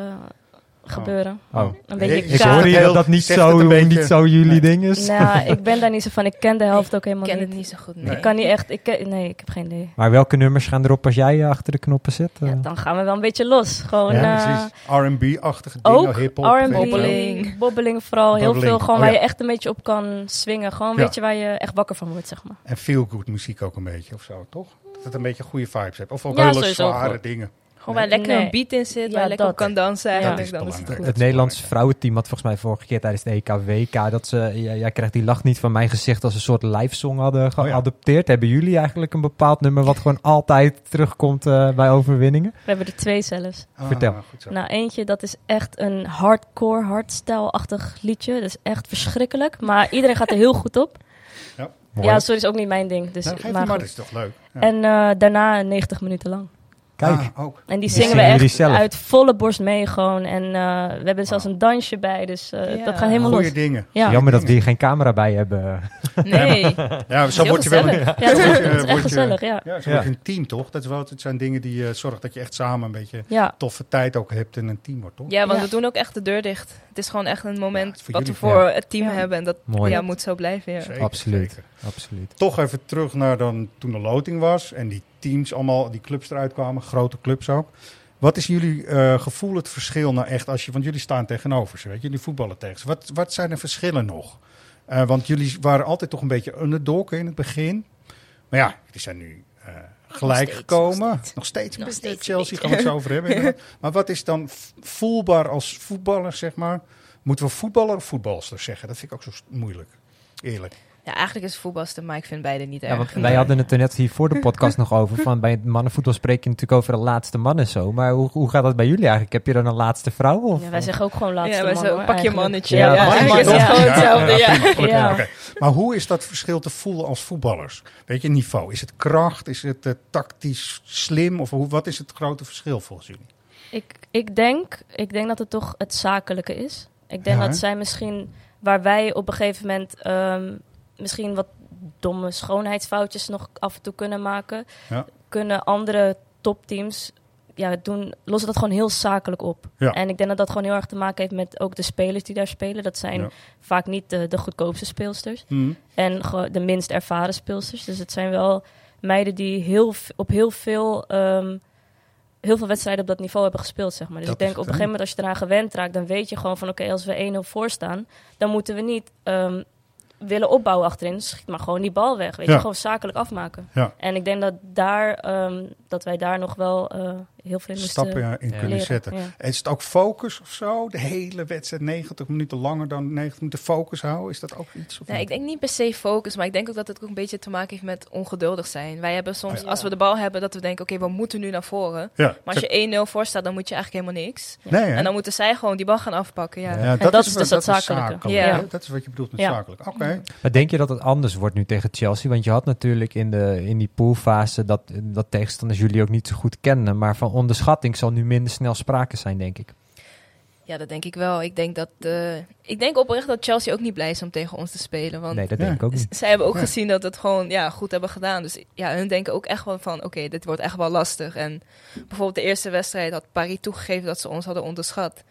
S7: gebeuren.
S6: Oh.
S7: Een beetje
S5: Je- je
S6: Ik
S5: het heel-
S6: dat dat niet zo, niet zo jullie
S5: Nee.
S6: ding is.
S7: Nou, ik ben daar niet zo van. Ik ken de helft ook
S8: Ik
S7: helemaal
S8: ken
S7: niet.
S8: het niet zo goed.
S5: Nee.
S7: Ik kan niet echt... Ik ken- nee, ik heb geen idee.
S6: Maar welke nummers gaan erop als jij eh, achter de knoppen zit? eh?
S7: Ja, dan gaan we wel een beetje los. Gewoon
S5: Ja,
S7: eh.
S5: R&B-achtige dingen,
S7: ook
S5: hip-hop.
S7: R&B,
S5: weet je.
S8: Bobbeling.
S7: bobbeling vooral. Heel veel gewoon
S5: Oh,
S7: waar
S5: ja.
S7: je echt een beetje op kan swingen. Gewoon een
S5: Ja.
S7: beetje waar je echt wakker van wordt, zeg maar.
S5: En feel-good muziek ook een beetje, of zo, toch? Dat het een beetje goede vibes heeft. Of ook
S7: Ja,
S5: hele zware dingen.
S8: Gewoon waar lekker
S7: Nee.
S8: een beat in zit,
S7: Ja,
S8: waar je lekker op kan dansen
S7: Ja.
S8: eigenlijk. Dan is het goed.
S6: Het Nederlands vrouwenteam had volgens mij vorige keer tijdens de E EK WK dat ze, ja, jij krijgt die lach niet van mijn gezicht als een soort live song hadden
S5: Oh
S6: geadopteerd. Hebben jullie eigenlijk een bepaald nummer wat gewoon altijd terugkomt eh, bij overwinningen?
S7: We hebben er twee zelfs.
S5: Ah,
S6: Vertel.
S5: Goed zo.
S7: Nou, eentje, dat is echt een hardcore, hardstyle-achtig liedje. Dat is echt verschrikkelijk. Maar iedereen gaat er heel goed op.
S6: Mooi.
S7: Ja, sorry, is ook niet mijn ding. Dus,
S5: Nou,
S7: maar
S5: maar, dat is toch leuk. Ja.
S7: En eh, daarna 90 minuten lang.
S6: Kijk,
S5: Ah, ook.
S7: En die zingen we echt
S6: zelf?
S7: uit volle borst mee gewoon. En eh, we hebben er zelfs een dansje bij. Dus eh,
S8: Ja.
S7: dat gaat helemaal
S5: Goeie
S7: los.
S5: dingen.
S7: Ja,
S6: jammer dat we hier geen camera bij hebben.
S8: Nee.
S5: Ja, zo
S8: Heel
S5: word je wel een,
S7: ja echt gezellig, ja.
S5: Ja, zo
S6: Ja.
S5: word je een team, toch? Dat, is wel, het zijn dingen die eh zorgen dat je echt samen een beetje
S7: Ja,
S5: toffe tijd ook hebt en een team wordt, toch?
S8: Ja, want
S7: Ja.
S8: we doen ook echt de deur dicht. Het is gewoon echt een moment wat we voor het team
S7: Ja.
S8: hebben. En dat ja, moet zo blijven. Ja.
S5: Zeker,
S6: Absoluut.
S5: zeker.
S6: Absoluut.
S5: Toch even terug naar dan toen de loting was en die teams allemaal, die clubs eruit kwamen, grote clubs ook. Wat is jullie eh, gevoel, het verschil nou echt als je, want jullie staan tegenover ze, weet je, jullie voetballen tegen ze. Wat, wat zijn de verschillen nog? Eh, want jullie waren altijd toch een beetje underdog in het begin. Maar ja, die zijn nu eh, gelijk
S8: steeds,
S5: gekomen.
S8: nog
S5: Nog
S8: steeds. Nog steeds
S5: Chelsea gaan we het zo over hebben. maar wat is dan voelbaar als voetballer, zeg maar? Moeten we voetballer of voetbalster zeggen? Dat vind ik ook zo moeilijk. Eerlijk.
S8: Ja, eigenlijk is het voetbalster, maar ik vind beide niet
S6: Ja,
S8: erg.
S6: want wij hadden het er net hier voor de podcast nog over. Van bij het mannenvoetbal spreek je natuurlijk over de laatste man en zo. Maar hoe, hoe gaat dat bij jullie eigenlijk? Heb je dan een laatste vrouw? Of?
S7: ja wij zeggen ook gewoon laatste
S8: Ja, wij zeggen, pak je mannetje.
S6: Ja,
S8: Ja, is het gewoon hetzelfde. Ja.
S7: Ja.
S5: Maar hoe is dat verschil te voelen als voetballers? Weet je, niveau? Is het kracht? Is het eh, tactisch slim? Of hoe, wat is het grote verschil volgens jullie?
S7: Ik, ik, denk, ik denk dat het toch het zakelijke is. Ik denk
S5: Ja,
S7: dat zij misschien, waar wij op een gegeven moment ehm, misschien wat domme schoonheidsfoutjes nog af en toe kunnen maken,
S5: Ja.
S7: kunnen andere topteams ja, doen, lossen dat gewoon heel zakelijk op.
S5: Ja.
S7: En ik denk dat dat gewoon heel erg te maken heeft met ook de spelers die daar spelen. Dat zijn
S5: Ja.
S7: vaak niet de, de goedkoopste speelsters.
S5: Hm.
S7: En de minst ervaren speelsters. Dus het zijn wel meiden die heel, op heel veel, ehm, heel veel wedstrijden op dat niveau hebben gespeeld, zeg maar. Dus
S5: Dat
S7: ik denk op een gegeven moment als je eraan gewend raakt, dan weet je gewoon van oké, als we 1-0 voor staan, dan moeten we niet ehm, willen opbouwen achterin. Schiet maar gewoon die bal weg. Weet
S5: Ja.
S7: je, gewoon zakelijk afmaken.
S5: Ja.
S7: En ik denk dat, daar, ehm, dat wij daar nog wel eh, heel veel
S5: Stappen ja, in kunnen
S7: leren.
S5: zetten.
S7: Ja.
S5: En Is het ook focus of zo? De hele wedstrijd 90 minuten langer dan 90 minuten focus houden? Is dat ook iets? Of
S8: Nee, ik denk niet per se focus, maar ik denk ook dat het ook een beetje te maken heeft met ongeduldig zijn. Wij hebben soms,
S5: ja.
S8: als we de bal hebben, dat we denken, oké, we moeten nu naar voren.
S5: ja.
S8: Maar als je 1-0 voor staat, dan moet je eigenlijk helemaal niks.
S5: nee?
S8: En dan moeten zij gewoon die bal gaan afpakken, ja.
S6: Ja.
S5: Ja,
S7: dat is dus dat zakelijke.
S5: zakelijk,
S8: Ja.
S5: Dat is wat je bedoelt met
S7: Ja.
S5: zakelijk. Oké.
S6: Maar denk je dat het anders wordt nu tegen Chelsea? Want je had natuurlijk in, de, in die poolfase dat, dat tegenstanders jullie ook niet zo goed kennen. Maar van onderschatting zal nu minder snel sprake zijn, denk ik.
S8: Ja, dat denk ik wel. Ik denk dat, eh, ik denk oprecht dat Chelsea ook niet blij is om tegen ons te spelen. Want
S6: Nee, dat
S5: Ja.
S6: denk ik ook niet.
S8: zij hebben ook
S5: Ja.
S8: gezien dat we het gewoon ja, goed hebben gedaan. Dus ja, hun denken ook echt wel van, oké, dit wordt echt wel lastig. En bijvoorbeeld de eerste wedstrijd had Paris toegegeven dat ze ons hadden onderschat.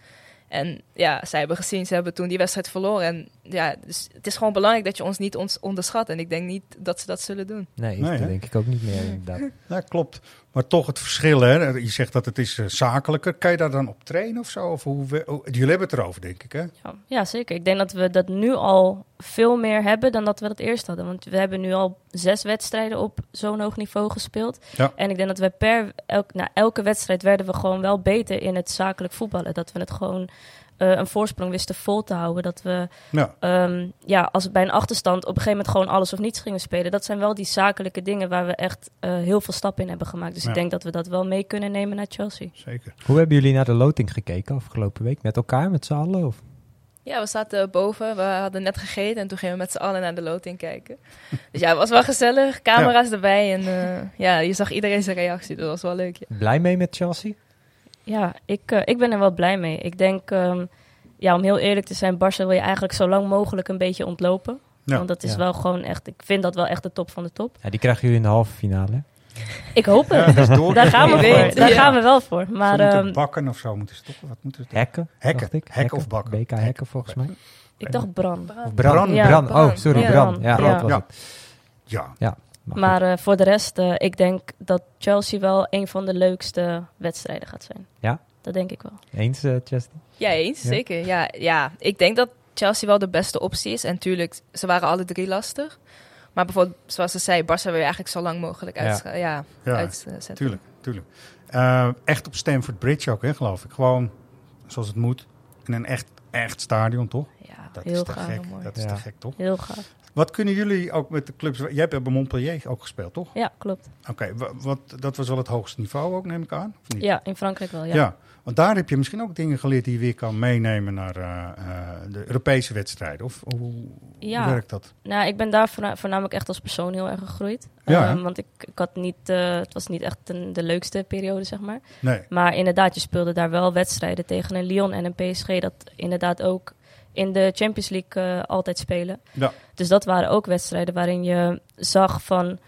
S8: En ja, zij hebben gezien, ze hebben toen die wedstrijd verloren. En ja, dus het is gewoon belangrijk dat je ons niet ons onderschat. En ik denk niet dat ze dat zullen doen.
S6: Nee,
S5: Nee,
S6: dat denk ik ook niet meer inderdaad.
S5: Ja, klopt. Maar toch het verschil, hè? Je zegt dat het is eh, zakelijker. Kan je daar dan op trainen of zo? Of hoe, we- hoe- jullie hebben het erover, denk ik, hè?
S7: Ja, ja, zeker. Ik denk dat we dat nu al veel meer hebben dan dat we dat eerst hadden. Want we hebben nu al zes wedstrijden op zo'n hoog niveau gespeeld.
S5: Ja.
S7: En ik denk dat we per elk, na elke wedstrijd werden we gewoon wel beter in het zakelijk voetballen. Dat we het gewoon eh, een voorsprong wisten vol te houden. Dat we
S5: Ja.
S7: ehm, ja, als we bij een achterstand op een gegeven moment gewoon alles of niets gingen spelen. Dat zijn wel die zakelijke dingen waar we echt eh, heel veel stappen in hebben gemaakt. Dus
S5: Ja.
S7: ik denk dat we dat wel mee kunnen nemen naar Chelsea.
S5: Zeker.
S6: Hoe hebben jullie naar de loting gekeken afgelopen week? Met elkaar, met z'n allen? Of?
S8: Ja, we zaten boven. We hadden net gegeten en toen gingen we met z'n allen naar de loting kijken. Dus ja, het was wel gezellig. Camera's erbij en eh, ja, je zag iedereen zijn reactie. Dat was wel leuk, ja.
S6: Blij mee met Chelsea?
S7: Ja, ik, eh, ik ben er wel blij mee. Ik denk, ehm, ja, om heel eerlijk te zijn, Barça wil je eigenlijk zo lang mogelijk een beetje ontlopen.
S5: Ja.
S7: Want dat is
S6: Ja.
S7: wel gewoon echt, ik vind dat wel echt de top van de top.
S6: Ja, die krijgen jullie in de halve finale.
S7: Ik hoop het.
S5: Dus door-
S7: Daar gaan we voor. Daar
S8: ja.
S7: gaan we wel voor.
S5: Ze
S7: Maar
S5: moeten
S7: ehm,
S5: bakken of zo moeten ze toch? Wat moeten ze doen?
S6: Hekken,
S5: Hekken.
S6: dacht ik.
S5: Hekken of bakken?
S6: BK hekken volgens mij.
S7: ik dacht Bran.
S6: Of brand.
S7: Ja,
S6: brand. Oh, sorry,
S7: Ja.
S6: brand. Ja,
S7: Ja.
S6: dat was
S5: Ja. Ja,
S6: Maar
S7: Maar eh, voor de rest, eh, ik denk dat Chelsea wel een van de leukste wedstrijden gaat zijn.
S6: Ja?
S7: Dat denk ik wel.
S6: eens, eh Chesney?
S8: Ja, eens,
S6: Ja.
S8: zeker. Ja, ja, ik denk dat Chelsea wel de beste optie is. En natuurlijk, ze waren alle drie lastig. Maar bijvoorbeeld, zoals ze zei, Barça wil je eigenlijk zo lang mogelijk uit, ja.
S5: ja
S8: uitzetten.
S5: tuurlijk. tuurlijk. Eh, echt op Stamford Bridge ook, hè, geloof ik. Gewoon zoals het moet. In een echt, echt stadion, toch?
S7: Ja,
S5: Dat
S7: heel
S5: is te
S7: gaaf.
S5: gek.
S8: mooi.
S5: Dat is
S6: Ja.
S5: te gek, toch?
S7: Heel gaaf.
S5: Wat kunnen jullie ook met de clubs... Jij hebt bij Montpellier ook gespeeld, toch?
S7: Ja, klopt.
S5: Oké, wa- wat, dat was wel het hoogste niveau ook, neem ik aan? Of niet?
S7: Ja, in Frankrijk wel, ja.
S5: Ja. want daar heb je misschien ook dingen geleerd die je weer kan meenemen naar eh, eh, de Europese wedstrijden. Of hoe,
S7: Ja.
S5: hoe werkt dat?
S7: Nou, ik ben daar voorna- voornamelijk echt als persoon heel erg gegroeid.
S5: Ja,
S7: Ehm, want ik, ik had niet, eh, het was niet echt een, de leukste periode, zeg maar.
S5: Nee.
S7: Maar inderdaad, je speelde daar wel wedstrijden tegen een Lyon en een PSG... dat inderdaad ook in de Champions League eh, altijd spelen.
S5: Ja.
S7: Dus dat waren ook wedstrijden waarin je zag van...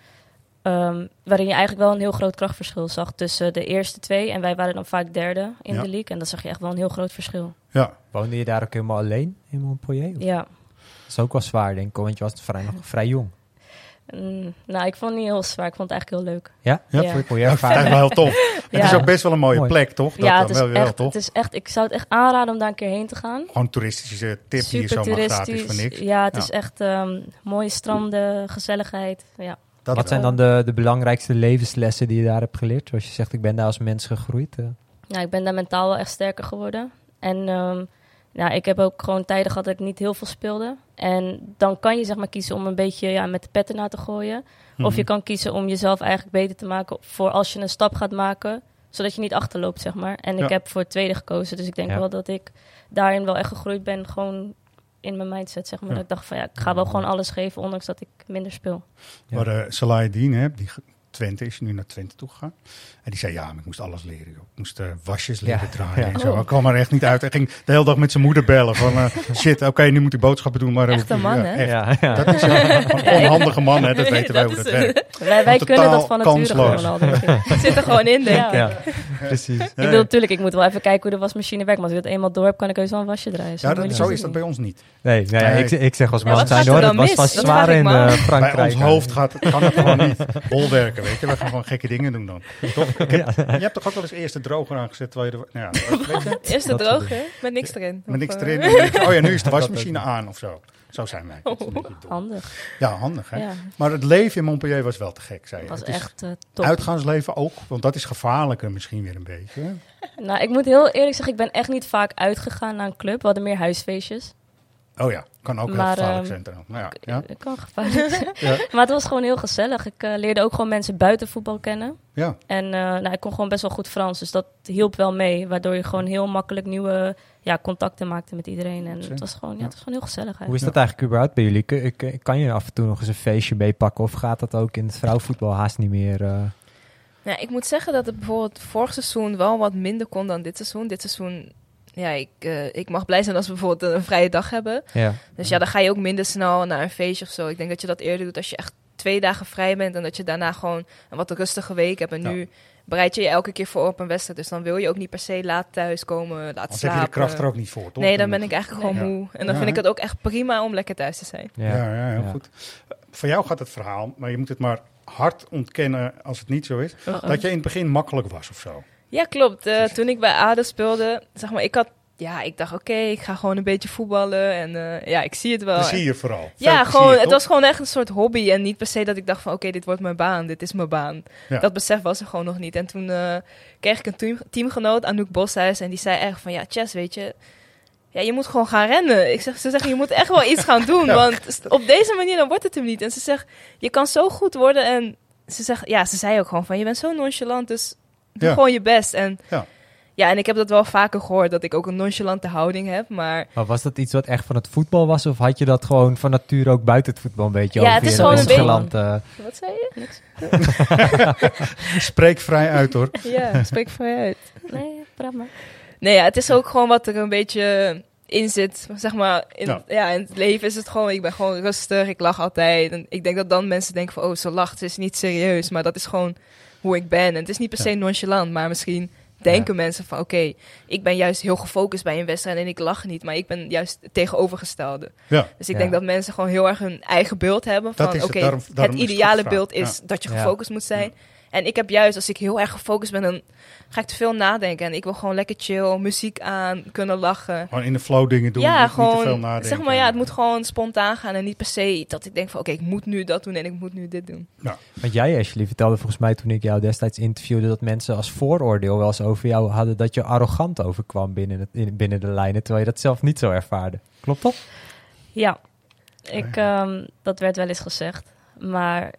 S7: ehm, waarin je eigenlijk wel een heel groot krachtverschil zag tussen de eerste twee. En wij waren dan vaak derde in
S5: Ja.
S7: de league. En dan zag je echt wel een heel groot verschil.
S5: Ja.
S6: Woonde je daar ook helemaal alleen in Montpellier? Of-
S7: Ja.
S6: Dat is ook wel zwaar, denk ik, want je was vrij, nog vrij jong.
S7: Mm, nou, ik vond het niet heel zwaar. Ik vond het eigenlijk heel leuk.
S6: Ja?
S5: Ja,
S7: Ja.
S6: Vond je
S5: Ja, ik wel heel tof. Het is
S7: Ja.
S5: ook best wel een mooie
S6: Mooi.
S5: plek, toch? Dat
S7: ja, het is,
S5: wel, wel,
S7: echt,
S5: toch?
S7: het is echt... Ik zou het echt aanraden om daar een keer heen te gaan.
S5: Gewoon toeristische tip die je zomaar gratis voor niks.
S7: Ja, het
S5: Ja.
S7: is echt ehm, mooie stranden, gezelligheid. Ja.
S5: Dat
S6: Wat zijn dan de, de belangrijkste levenslessen die je daar hebt geleerd? Zoals je zegt, ik ben daar als mens gegroeid. eh.
S7: Nou, ik ben daar mentaal wel echt sterker geworden. En ehm, nou, ik heb ook gewoon tijden gehad dat ik niet heel veel speelde. En dan kan je zeg maar kiezen om een beetje ja, met de petten na te gooien. Of
S5: Mhm.
S7: je kan kiezen om jezelf eigenlijk beter te maken voor als je een stap gaat maken. Zodat je niet achterloopt, zeg maar. En
S5: Ja.
S7: ik heb voor het tweede gekozen. Dus ik denk
S6: Ja.
S7: wel dat ik daarin wel echt gegroeid ben. Gewoon in mijn mindset, zeg maar.
S5: Ja.
S7: Dat ik dacht van ja, ik ga wel gewoon alles geven, ondanks dat ik minder speel.
S6: Ja.
S5: Waar uh, Salahedin, hè, die ge- Twente is nu naar Twente toe gegaan. En die zei, ja, maar ik moest alles leren. Joh. Ik moest eh, wasjes leren
S6: Ja.
S5: draaien
S6: Ja.
S5: en zo.
S7: Oh.
S5: Ik kwam er echt niet uit. Hij ging de hele dag met zijn moeder bellen van... eh, shit, oké, nu moet hij boodschappen doen. Maar
S8: Echt een man,
S5: ja,
S8: hè?
S5: echt.
S6: Ja, ja.
S5: Dat is een onhandige man, hè? Dat weten wij
S8: Dat
S5: hoe dat
S8: is-
S5: werkt.
S7: Wij, wij kunnen dat van nature
S5: kansloos.
S7: gewoon al, ik.
S8: Het zit er gewoon in, denk ik.
S7: Ja.
S6: ja, precies.
S7: Ik bedoel, natuurlijk, ik moet wel even kijken hoe de wasmachine werkt. Maar als ik dat eenmaal door heb, kan ik heus wel een wasje draaien.
S5: Ja, dat,
S7: moeilijk
S5: zo is dat bij ons niet.
S6: Nee, nee,
S5: Nee.
S6: Ik, ik zeg als
S8: Ja,
S6: man
S8: wat
S6: zijn hoor, dat was vast zwaar
S8: ik
S6: in eh. Frankrijk.
S5: Bij ons hoofd gaat, kan het gewoon niet bolwerken, weet je. We gaan gewoon gekke dingen doen dan. Toch? Heb- Je hebt toch ook wel eens eerst de droger aangezet terwijl je er... Nou ja,
S8: Eerst de droger, met niks erin.
S5: met niks
S8: eh,
S5: erin. Je, oh ja, nu is de wasmachine aan of zo. Zo zijn wij. Dom.
S7: Handig.
S5: Ja, handig hè.
S7: Ja,
S5: Maar het leven in Montpellier was wel te gek, zei je.
S7: was
S5: Het is
S7: echt eh, top.
S5: Uitgaansleven ook, want dat is gevaarlijker misschien weer een beetje.
S7: Nou, ik moet heel eerlijk zeggen, ik ben echt niet vaak uitgegaan naar een club. We hadden meer huisfeestjes.
S5: Oh ja, kan ook heel
S7: Maar,
S5: gevaarlijk
S7: ehm,
S5: zijn trouwens. Nou ja, ja,
S7: Het kan gevaarlijk zijn.
S5: Ja.
S7: Maar het was gewoon heel gezellig. Ik eh, leerde ook gewoon mensen buiten voetbal kennen.
S5: ja.
S7: En eh, nou, ik kon gewoon best wel goed Frans. Dus dat hielp wel mee. Waardoor je gewoon heel makkelijk nieuwe ja, contacten maakte met iedereen. En het was gewoon, ja, het was gewoon heel gezellig
S6: Hoe
S7: eigenlijk.
S6: is dat eigenlijk überhaupt bij jullie? Kan je af en toe nog eens een feestje meepakken? Of gaat dat ook in het vrouwenvoetbal haast niet meer?
S8: Ja, ik moet zeggen dat het bijvoorbeeld vorig seizoen wel wat minder kon dan dit seizoen. Dit seizoen, ja, ik, eh, ik mag blij zijn als we bijvoorbeeld een vrije dag hebben.
S6: Ja.
S8: Dus ja, dan ga je ook minder snel naar een feestje of zo. Ik denk dat je dat eerder doet als je echt twee dagen vrij bent en dat je daarna gewoon een wat rustige week hebt. En
S5: Ja.
S8: nu bereid je je elke keer voor op een wedstrijd. Dus dan wil je ook niet per se laat thuiskomen, laat
S5: Anders heb
S8: slapen.
S5: je de kracht er ook niet voor, toch?
S8: Nee, dan ben ik eigenlijk gewoon moe. En dan
S5: Ja,
S8: vind ik het ook echt prima om lekker thuis te zijn.
S5: Ja, ja, heel
S6: Ja.
S5: goed. Voor jou gaat het verhaal, maar je moet het maar hard ontkennen als het niet zo is. Dat je in het begin makkelijk was of zo.
S8: Ja, klopt. Eh, toen ik bij ADO speelde, zeg maar, ik had... Ja, ik dacht, oké, ik ga gewoon een beetje voetballen. En eh, ja, ik zie het wel.
S5: Plezier vooral. Veel
S8: Ja, gewoon, het
S5: toch?
S8: was gewoon echt een soort hobby. En niet per se dat ik dacht van, oké, dit wordt mijn baan. Dit is mijn baan.
S5: Ja.
S8: Dat besef was er gewoon nog niet. En toen eh, kreeg ik een team, teamgenoot, Anouk Boshuis. En die zei echt van, ja, Chess, weet je... Ja, je moet gewoon gaan rennen. Ik zeg, ze zeggen, je moet echt wel iets gaan doen.
S5: Ja.
S8: Want op deze manier dan wordt het hem niet. En ze zegt, je kan zo goed worden. En ze zegt, ja, ze zei ook gewoon van, je bent zo nonchalant. Dus doe
S5: Ja.
S8: gewoon je best. En
S5: Ja.
S8: ja, en ik heb dat wel vaker gehoord, dat ik ook een nonchalante houding heb. Maar
S6: Maar was dat iets wat echt van het voetbal was? Of had je dat gewoon van nature ook buiten het voetbal een beetje?
S8: Ja, het is gewoon een beetje-
S6: nonchalant, eh,
S8: wat zei je?
S5: Spreek vrij uit hoor.
S8: Ja, spreek je uit.
S7: Nee, praat maar.
S8: Nee, ja, het is ook gewoon wat er een beetje in zit, zeg maar, in,
S5: Ja.
S8: ja. in het leven is het gewoon, ik ben gewoon rustig, ik lach altijd. En ik denk dat dan mensen denken van, oh, ze lacht, ze is niet serieus. Maar dat is gewoon hoe ik ben. En het is niet per se nonchalant, maar misschien denken mensen van, oké, ik ben juist heel gefocust bij een wedstrijd en ik lach niet. Maar ik ben juist het tegenovergestelde.
S5: Ja.
S8: Dus ik
S6: Ja.
S8: denk dat mensen gewoon heel erg hun eigen beeld hebben van, oké, het
S5: is het
S8: ideale beeld is dat je
S6: Ja.
S8: gefocust moet zijn. En ik heb juist, als ik heel erg gefocust ben, dan ga ik te veel nadenken. En ik wil gewoon lekker chill, muziek aan, kunnen lachen.
S5: Gewoon in de flow dingen doen.
S8: ja,
S5: niet, niet te veel
S8: gewoon,
S5: nadenken.
S8: zeg maar, ja, het moet gewoon spontaan gaan. En niet per se dat ik denk van, oké, ik moet nu dat doen en ik moet nu dit doen.
S6: Want jij, Ashley, vertelde volgens mij toen ik jou destijds interviewde... dat mensen als vooroordeel wel eens over jou hadden... dat je arrogant overkwam binnen, het, in- binnen de lijnen... terwijl je dat zelf niet zo ervaarde. Klopt dat?
S7: Ja, ik, ehm, dat werd wel eens gezegd. Maar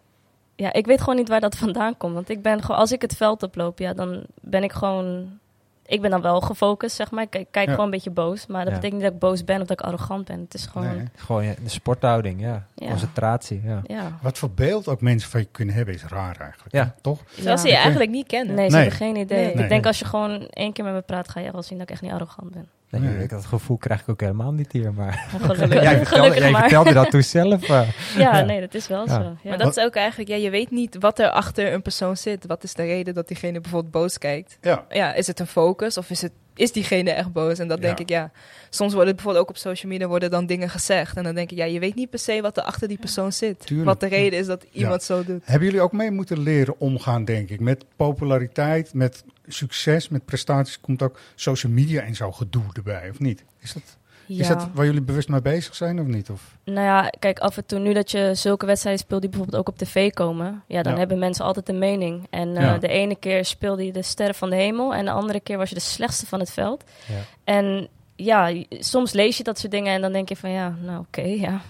S7: ja, ik weet gewoon niet waar dat vandaan komt. Want ik ben gewoon, als ik het veld oploop, ja, dan ben ik gewoon. Ik ben dan wel gefocust, zeg maar. Ik kijk, kijk
S5: Ja.
S7: gewoon een beetje boos. Maar dat
S6: Ja.
S7: betekent niet dat ik boos ben of dat ik arrogant ben. Het is gewoon.
S5: Nee.
S6: Gewoon ja, de sporthouding, ja.
S7: Ja.
S6: Concentratie, ja.
S7: Ja.
S5: Wat voor beeld ook mensen van je kunnen hebben is raar eigenlijk.
S6: Ja.
S5: hè? Toch?
S8: Terwijl ze je eigenlijk niet kennen.
S7: Nee, ze
S5: Nee.
S7: hebben geen idee.
S8: Nee.
S7: Ik denk als je gewoon één keer met me praat, ga je wel zien dat ik echt niet arrogant ben.
S6: Nee,
S5: Nee.
S6: ik- Dat gevoel krijg ik ook helemaal niet hier, maar...
S7: Gelukkig,
S6: jij vertelde,
S7: gelukkig
S6: jij
S7: maar.
S6: vertelde dat toen zelf. eh.
S7: Ja, nee, dat is wel
S6: Ja.
S7: zo. Ja.
S8: Maar dat is ook eigenlijk, ja, je weet niet wat er achter een persoon zit. Wat is de reden dat diegene bijvoorbeeld boos kijkt?
S5: Ja.
S8: Ja, is het een focus of is, het, is diegene echt boos? En dat denk
S5: Ja.
S8: ik, ja. Soms worden bijvoorbeeld ook op social media worden dan dingen gezegd. En dan denk ik, ja, je weet niet per se wat er achter die persoon zit.
S5: Tuurlijk.
S8: Wat de reden is dat iemand zo doet.
S5: Hebben jullie ook mee moeten leren omgaan, denk ik, met populariteit, met succes, met prestaties? Komt ook social media en zo gedoe erbij, of niet? Is dat, is dat waar jullie bewust mee bezig zijn, of niet? Of?
S7: Nou ja, kijk, af en toe nu dat je zulke wedstrijden speelt die bijvoorbeeld ook op tv komen, ja, dan
S5: Ja.
S7: hebben mensen altijd een mening. En eh,
S5: Ja.
S7: de ene keer speelde je de sterren van de hemel en de andere keer was je de slechtste van het veld.
S6: Ja.
S7: En ja, soms lees je dat soort dingen en dan denk je van ja, nou oké, ja.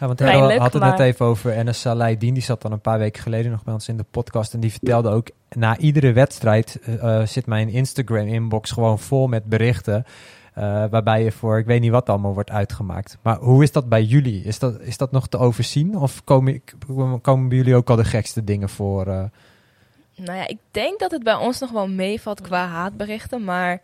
S6: Ja, want
S7: Pijnlijk,
S6: we hadden het net even over Enes Salahdin. Die zat dan een paar weken geleden nog bij ons in de podcast. En die vertelde ook, na iedere wedstrijd eh, eh, zit mijn Instagram-inbox gewoon vol met berichten. Eh, waarbij je voor, ik weet niet wat allemaal wordt uitgemaakt. Maar hoe is dat bij jullie? Is dat, is dat nog te overzien? Of komen, komen bij jullie ook al de gekste dingen voor? eh?
S8: Nou ja, ik denk dat het bij ons nog wel meevalt qua haatberichten. Maar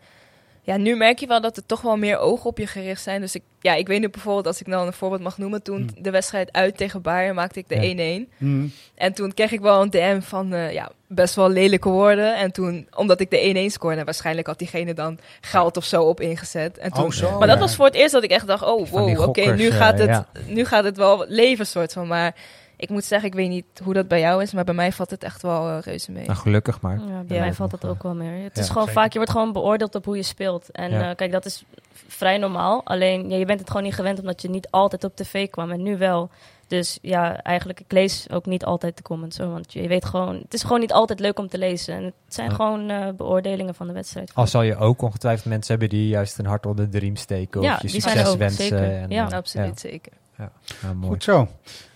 S8: ja, nu merk je wel dat er toch wel meer ogen op je gericht zijn. Dus ik, ja, ik weet nu bijvoorbeeld, als ik nou een voorbeeld mag noemen. Toen de wedstrijd uit tegen Bayern maakte ik de
S6: Ja.
S8: 1-1.
S5: Hmm.
S8: En toen kreeg ik wel een DM van eh, ja, best wel lelijke woorden. En toen, omdat ik de 1-1 scoorde, waarschijnlijk had diegene dan geld of zo op ingezet. En toen,
S5: Oh, zo.
S8: maar dat
S5: ja.
S8: was voor het eerst dat ik echt dacht, oh wow, oké, nu, gaat het,
S6: ja.
S8: nu gaat het wel leven soort van. Maar ik moet zeggen, ik weet niet hoe dat bij jou is, maar bij mij valt het echt wel eh, reuze mee.
S6: Nou, gelukkig maar.
S7: ja bij
S8: Ja.
S7: mij valt dat ook wel meer. Het
S6: Ja,
S7: is gewoon
S5: zeker.
S7: vaak, je wordt gewoon beoordeeld op hoe je speelt. En
S6: Ja.
S7: eh, kijk, dat is vrij normaal. Alleen, ja, je bent het gewoon niet gewend omdat je niet altijd op tv kwam en nu wel. Dus ja, eigenlijk, ik lees ook niet altijd de comments hoor. Want je weet gewoon, het is gewoon niet altijd leuk om te lezen. En het zijn
S6: Ja.
S7: gewoon eh, beoordelingen van de wedstrijd.
S6: Al zal je ook ongetwijfeld mensen hebben die juist een hart onder de riem steken.
S7: Ja,
S6: of je succes
S7: ook,
S6: wensen.
S7: zeker.
S6: En,
S7: Ja.
S8: Absoluut, zeker.
S6: Ja, ja, mooi.
S5: Goed zo.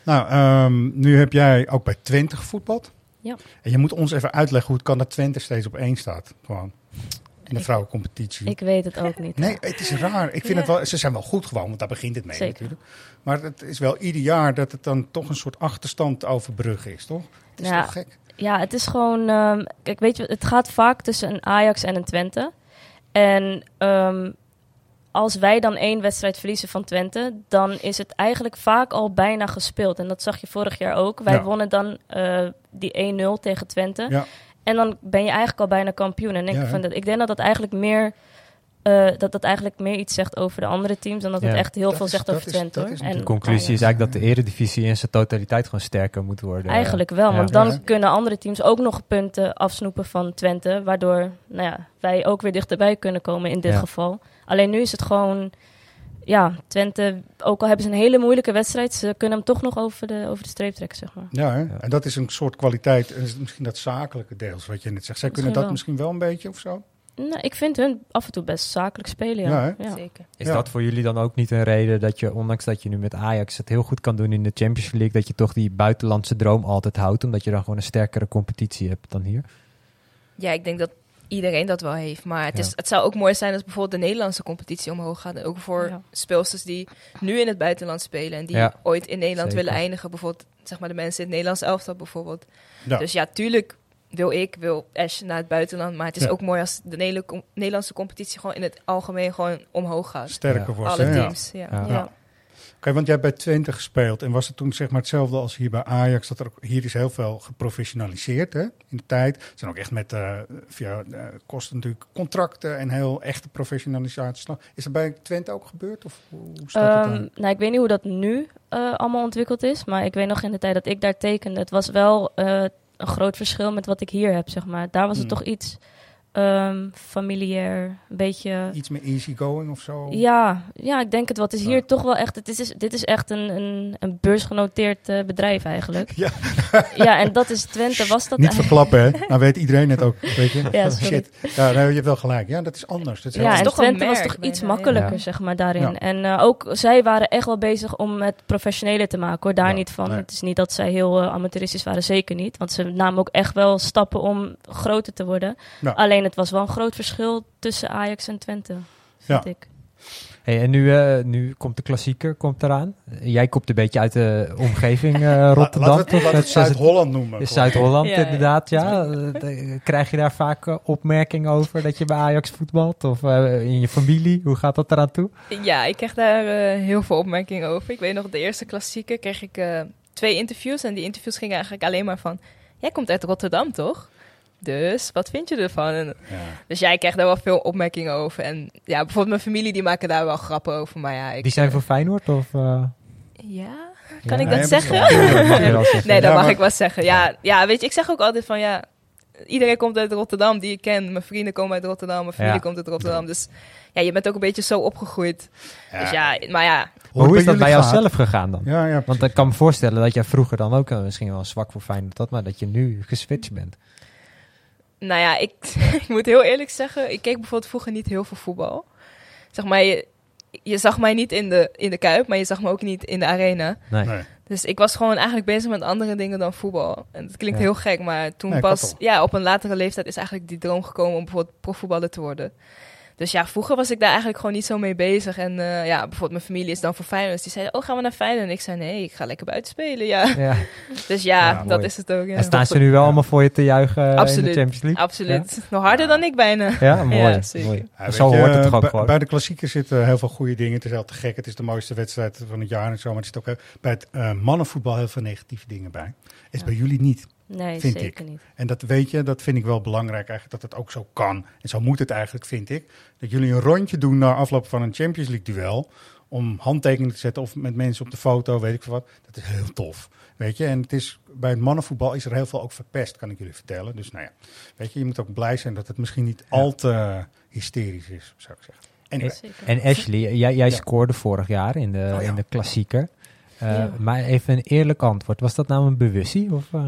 S5: Nou, ehm, nu heb jij ook bij Twente gevoetbald.
S7: Ja.
S5: En je moet ons even uitleggen hoe het kan dat Twente steeds op één staat. Gewoon. In de
S7: Ik-
S5: vrouwencompetitie.
S7: Ik weet het ook niet.
S5: Nee, het is raar. Ik vind
S8: Ja.
S5: het wel, ze zijn wel goed gewoon, want daar begint het mee
S7: Zeker.
S5: natuurlijk. Maar het is wel ieder jaar dat het dan toch een soort achterstand overbruggen is, toch? Het is
S7: Ja.
S5: toch gek?
S7: Ja, het is gewoon. ehm, kijk, weet je, het gaat vaak tussen een Ajax en een Twente. En ehm, als wij dan één wedstrijd verliezen van Twente, dan is het eigenlijk vaak al bijna gespeeld. En dat zag je vorig jaar ook. Wij
S5: Ja.
S7: wonnen dan eh, die 1-0 tegen Twente.
S5: Ja.
S7: En dan ben je eigenlijk al bijna kampioen. En
S5: Ja,
S7: vind dat, ik denk dat dat eigenlijk meer. Eh, dat dat eigenlijk meer iets zegt over de andere teams dan dat het echt heel
S5: Dat
S7: veel
S5: is-
S7: zegt over
S5: is-
S7: Twente. hoor.
S5: is
S7: En
S6: De conclusie
S7: Ajax.
S6: is eigenlijk dat de eredivisie in zijn totaliteit gewoon sterker moet worden.
S7: Eigenlijk wel,
S6: Ja.
S7: want dan
S5: Ja.
S7: kunnen andere teams ook nog punten afsnoepen van Twente, waardoor nou ja, wij ook weer dichterbij kunnen komen in dit
S6: Ja.
S7: geval. Alleen nu is het gewoon, ja, Twente, ook al hebben ze een hele moeilijke wedstrijd, ze kunnen hem toch nog over de, over de streep trekken, zeg maar.
S5: Ja, hè? en dat is een soort kwaliteit. Misschien dat zakelijke deels wat je net zegt. Zij kunnen
S7: Misschien
S5: dat
S7: wel.
S5: misschien wel een beetje of zo?
S7: Nou, ik vind hun af en toe best zakelijk spelen,
S5: Ja,
S7: ja.
S5: hè?
S7: ja.
S8: Zeker.
S6: Is
S5: Ja.
S6: dat voor jullie dan ook niet een reden dat je, ondanks dat je nu met Ajax het heel goed kan doen in de Champions League, dat je toch die buitenlandse droom altijd houdt, omdat je dan gewoon een sterkere competitie hebt dan hier?
S8: Ja, ik denk dat iedereen dat wel heeft. Maar het,
S6: Ja.
S8: is, het zou ook mooi zijn als bijvoorbeeld de Nederlandse competitie omhoog gaat. En ook voor
S7: Ja.
S8: speelsters die nu in het buitenland spelen en die
S6: Ja.
S8: ooit in Nederland
S6: Zeker.
S8: willen eindigen. Bijvoorbeeld, zeg maar, de mensen in het Nederlands elftal bijvoorbeeld.
S5: Ja.
S8: Dus ja, tuurlijk wil ik, wil Ash naar het buitenland. Maar het is
S5: Ja.
S8: ook mooi als de com- Nederlandse competitie gewoon in het algemeen gewoon omhoog gaat.
S5: Sterker
S6: Ja.
S5: wordt.
S8: Alle teams. Ja.
S6: Ja.
S7: Ja.
S5: Oké, want jij hebt bij Twente gespeeld. En was het toen zeg maar hetzelfde als hier bij Ajax? Dat er ook, hier is heel veel geprofessionaliseerd hè, in de tijd. Het zijn ook echt met, eh via eh, kosten natuurlijk contracten en heel echte professionalisatie. Is dat bij Twente ook gebeurd? Of hoe staat het
S7: Ehm, nou, ik weet niet hoe dat nu eh, allemaal ontwikkeld is. Maar ik weet nog in de tijd dat ik daar tekende. Het was wel eh, een groot verschil met wat ik hier heb, zeg maar. Daar was het
S5: Hmm.
S7: toch iets ehm, familiair. Een beetje...
S5: Iets meer easygoing of zo?
S7: Ja, ja, ik denk het wel. Het is hier
S5: Ja.
S7: toch wel echt... Het is, dit is echt een, een, een beursgenoteerd eh, bedrijf eigenlijk.
S5: Ja.
S7: ja, en dat is Twente. Was dat
S5: Niet verklappen, hè? Nou weet iedereen het ook, weet je?
S7: Ja, sorry.
S5: Shit. Ja, nou, je hebt wel gelijk. Ja, dat is anders. Dat is heel
S7: Ja,
S8: is
S7: en
S8: toch een
S7: Twente was toch iets makkelijker,
S6: Ja.
S7: zeg maar, daarin.
S5: Ja.
S7: En eh, ook zij waren echt wel bezig om het professioneler te maken, hoor. Daar
S5: Ja,
S7: niet van.
S5: nee.
S7: Het is niet dat zij heel eh, amateuristisch waren, zeker niet. Want ze namen ook echt wel stappen om groter te worden.
S5: Ja.
S7: Alleen het was wel een groot verschil tussen Ajax en Twente, vind
S5: Ja.
S7: ik.
S6: Hey, en nu, eh, nu komt de klassieker komt eraan. Jij komt een beetje uit de omgeving eh, Rotterdam.
S5: Het,
S6: toch?
S5: laten we het
S6: Het-
S5: Zuid-Holland noemen.
S6: is Zuid-Holland
S8: Ja,
S6: inderdaad, ja. Eh, Krijg je daar vaak eh, opmerkingen over dat je bij Ajax voetbalt? Of eh, in je familie? Hoe gaat dat eraan toe?
S8: Ja, ik kreeg daar eh, heel veel opmerkingen over. Ik weet nog, de eerste klassieker kreeg ik eh, twee interviews. En die interviews gingen eigenlijk alleen maar van... Jij komt uit Rotterdam, toch? Dus, wat vind je ervan? En,
S5: Ja.
S8: dus jij krijgt daar wel veel opmerkingen over. En ja, bijvoorbeeld mijn familie, die maken daar wel grappen over. Maar ja, ik...
S6: Die zijn
S8: eh,
S6: voor Feyenoord? Of, eh,
S8: Ja? Kan
S6: ja?
S8: ik dat zeggen? Nee, dat
S5: Ja,
S8: mag
S5: maar-
S8: ik wel zeggen. Ja, ja, weet je, ik zeg ook altijd van ja, iedereen komt uit Rotterdam die ik ken. Mijn vrienden komen uit Rotterdam, mijn familie
S6: Ja.
S8: komt uit Rotterdam. Dus ja, je bent ook een beetje zo opgegroeid.
S5: Ja.
S8: Dus ja, maar ja,
S6: Maar hoe is dat bij jou
S5: gaat?
S6: zelf gegaan dan?
S5: Ja, ja,
S6: Want ik kan me voorstellen dat jij vroeger dan ook eh, misschien wel zwak voor Feyenoord had, maar dat je nu geswitcht bent.
S8: Nou ja, ik, ik moet heel eerlijk zeggen, ik keek bijvoorbeeld vroeger niet heel veel voetbal. Zeg maar, je, je zag mij niet in de, in de Kuip, maar je zag me ook niet in de arena.
S6: Nee.
S5: Nee.
S8: Dus ik was gewoon eigenlijk bezig met andere dingen dan voetbal. En dat klinkt
S6: Ja.
S8: heel gek, maar toen
S5: Nee,
S8: pas, ja, op een latere leeftijd is eigenlijk die droom gekomen om bijvoorbeeld profvoetballer te worden. Dus ja, vroeger was ik daar eigenlijk gewoon niet zo mee bezig. En eh, ja, bijvoorbeeld mijn familie is dan voor Feyenoord. Dus die zeiden, oh, gaan we naar Feyenoord? En ik zei, nee, ik ga lekker buiten spelen, ja.
S6: Ja.
S8: Dus ja,
S5: Ja,
S8: dat is het ook. Ja.
S6: En staan ze nu wel allemaal voor je te juichen eh, in de
S8: Absoluut.
S6: Champions League?
S8: Absoluut. Nog harder dan ik bijna.
S6: Ja, mooi.
S8: Ja, zeker.
S6: mooi.
S5: Ja, weet
S6: Zo
S5: je,
S6: hoort het toch ook
S5: bij,
S6: gewoon.
S5: bij de klassiekers zitten heel veel goede dingen. Het is te gek. Het is de mooiste wedstrijd van het jaar en zo. Maar er zit ook bij het eh, mannenvoetbal heel veel negatieve dingen bij. Is
S7: Ja.
S5: bij jullie niet.
S7: Nee,
S5: Vind
S7: zeker niet.
S5: En dat weet je, dat vind ik wel belangrijk eigenlijk, dat het ook zo kan. En zo moet het eigenlijk, vind ik. Dat jullie een rondje doen na afloop van een Champions League duel. Om handtekeningen te zetten of met mensen op de foto, weet ik veel wat. Dat is heel tof. Weet je, en het is, bij het mannenvoetbal is er heel veel ook verpest, kan ik jullie vertellen. Dus nou ja, weet je, je moet ook blij zijn dat het misschien niet al te hysterisch is, zou ik zeggen. Anyway.
S6: En Ashley, jij, jij
S5: Ja.
S6: scoorde vorig jaar in de,
S5: Oh ja.
S6: in de klassieker. Eh,
S7: Ja.
S6: Maar even een eerlijk antwoord. Was dat nou een bewustie? Of, eh?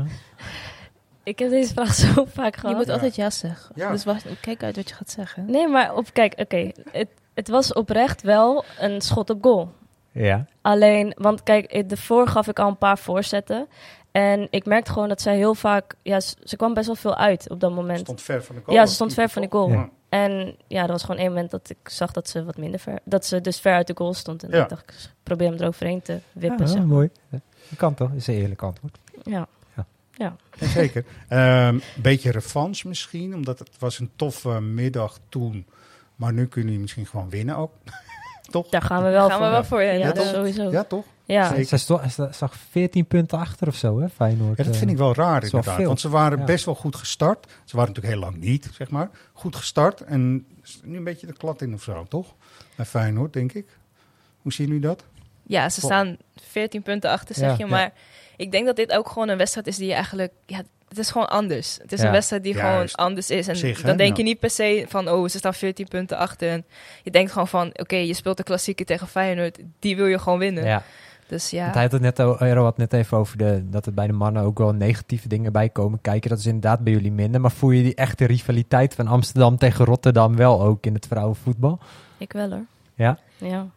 S7: Ik heb deze vraag zo vaak
S8: Je
S7: gehad.
S8: moet
S5: Ja.
S8: altijd ja zeggen.
S5: Ja.
S8: Dus wacht, kijk uit wat je gaat zeggen.
S7: Nee, maar op, kijk, oké. Het, het was oprecht wel een schot op goal.
S6: Ja.
S7: Alleen, want kijk, eh, daarvoor gaf ik al een paar voorzetten. En ik merkte gewoon dat zij heel vaak... Ja, ze, ze kwam best wel veel uit op dat
S5: ze
S7: moment.
S5: stond ver van de goal.
S7: Ja, ze stond ver van de goal.
S5: Ja.
S7: En ja, er was gewoon één moment dat ik zag dat ze wat minder ver... Dat ze dus ver uit de goal stond. En
S5: Ja.
S7: ik dacht, ik probeer hem eroverheen te wippen.
S6: Ah,
S7: zeg maar.
S6: mooi. Dat kan toch? Dat is een eerlijk antwoord.
S7: Ja.
S5: Ja, zeker. Een beetje revanche misschien, omdat het was een toffe middag toen. Maar nu kunnen jullie misschien gewoon winnen ook. Toch?
S7: Daar gaan we wel
S8: Gaan
S7: voor.
S8: we wel voor.
S7: Ja,
S5: Ja,
S7: dat
S5: toch?
S7: sowieso.
S5: Ja, toch?
S7: Ja.
S6: Zij zag 14 punten achter of zo, hè, Feyenoord.
S5: Ja, dat
S6: eh.
S5: vind ik wel raar
S6: wel
S5: inderdaad.
S6: veel.
S5: Want ze waren
S6: Ja.
S5: best wel goed gestart. Ze waren natuurlijk heel lang niet, zeg maar. Goed gestart. En is nu een beetje de klad in of zo, toch? Bij Feyenoord, denk ik. Hoe zien jullie dat?
S8: Ja, ze staan 14 punten achter, zeg
S6: Ja.
S8: je.
S5: Ja.
S8: Maar ik denk dat dit ook gewoon een wedstrijd is die je eigenlijk... Ja, het is gewoon anders. Het is
S6: Ja.
S8: een wedstrijd die
S5: Juist.
S8: gewoon anders is. En
S5: Zich,
S8: dan denk
S5: Ja.
S8: je niet per se van... Oh, ze staan 14 punten achter. En je denkt gewoon van... Oké, je speelt de klassieker tegen Feyenoord. Die wil je gewoon winnen.
S6: Ja,
S8: Dus ja.
S6: want hij had het net, o- Eero had net even over de, dat er bij de mannen ook wel negatieve dingen bij komen kijken. Dat is inderdaad bij jullie minder. Maar voel je die echte rivaliteit van Amsterdam tegen Rotterdam wel ook in het vrouwenvoetbal?
S7: Ik wel hoor.
S6: Ja?
S7: Ja.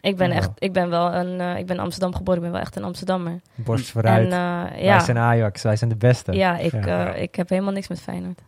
S7: Ik ben
S6: Oh.
S7: echt, ik ben wel een, eh, ik ben Amsterdam geboren, ik ben wel echt een Amsterdammer.
S6: Borst vooruit.
S7: En eh,
S6: Wij
S7: ja,
S6: zijn Ajax, wij zijn de beste.
S7: ja, ik,
S6: Ja.
S7: eh, ik heb helemaal niks met Feyenoord.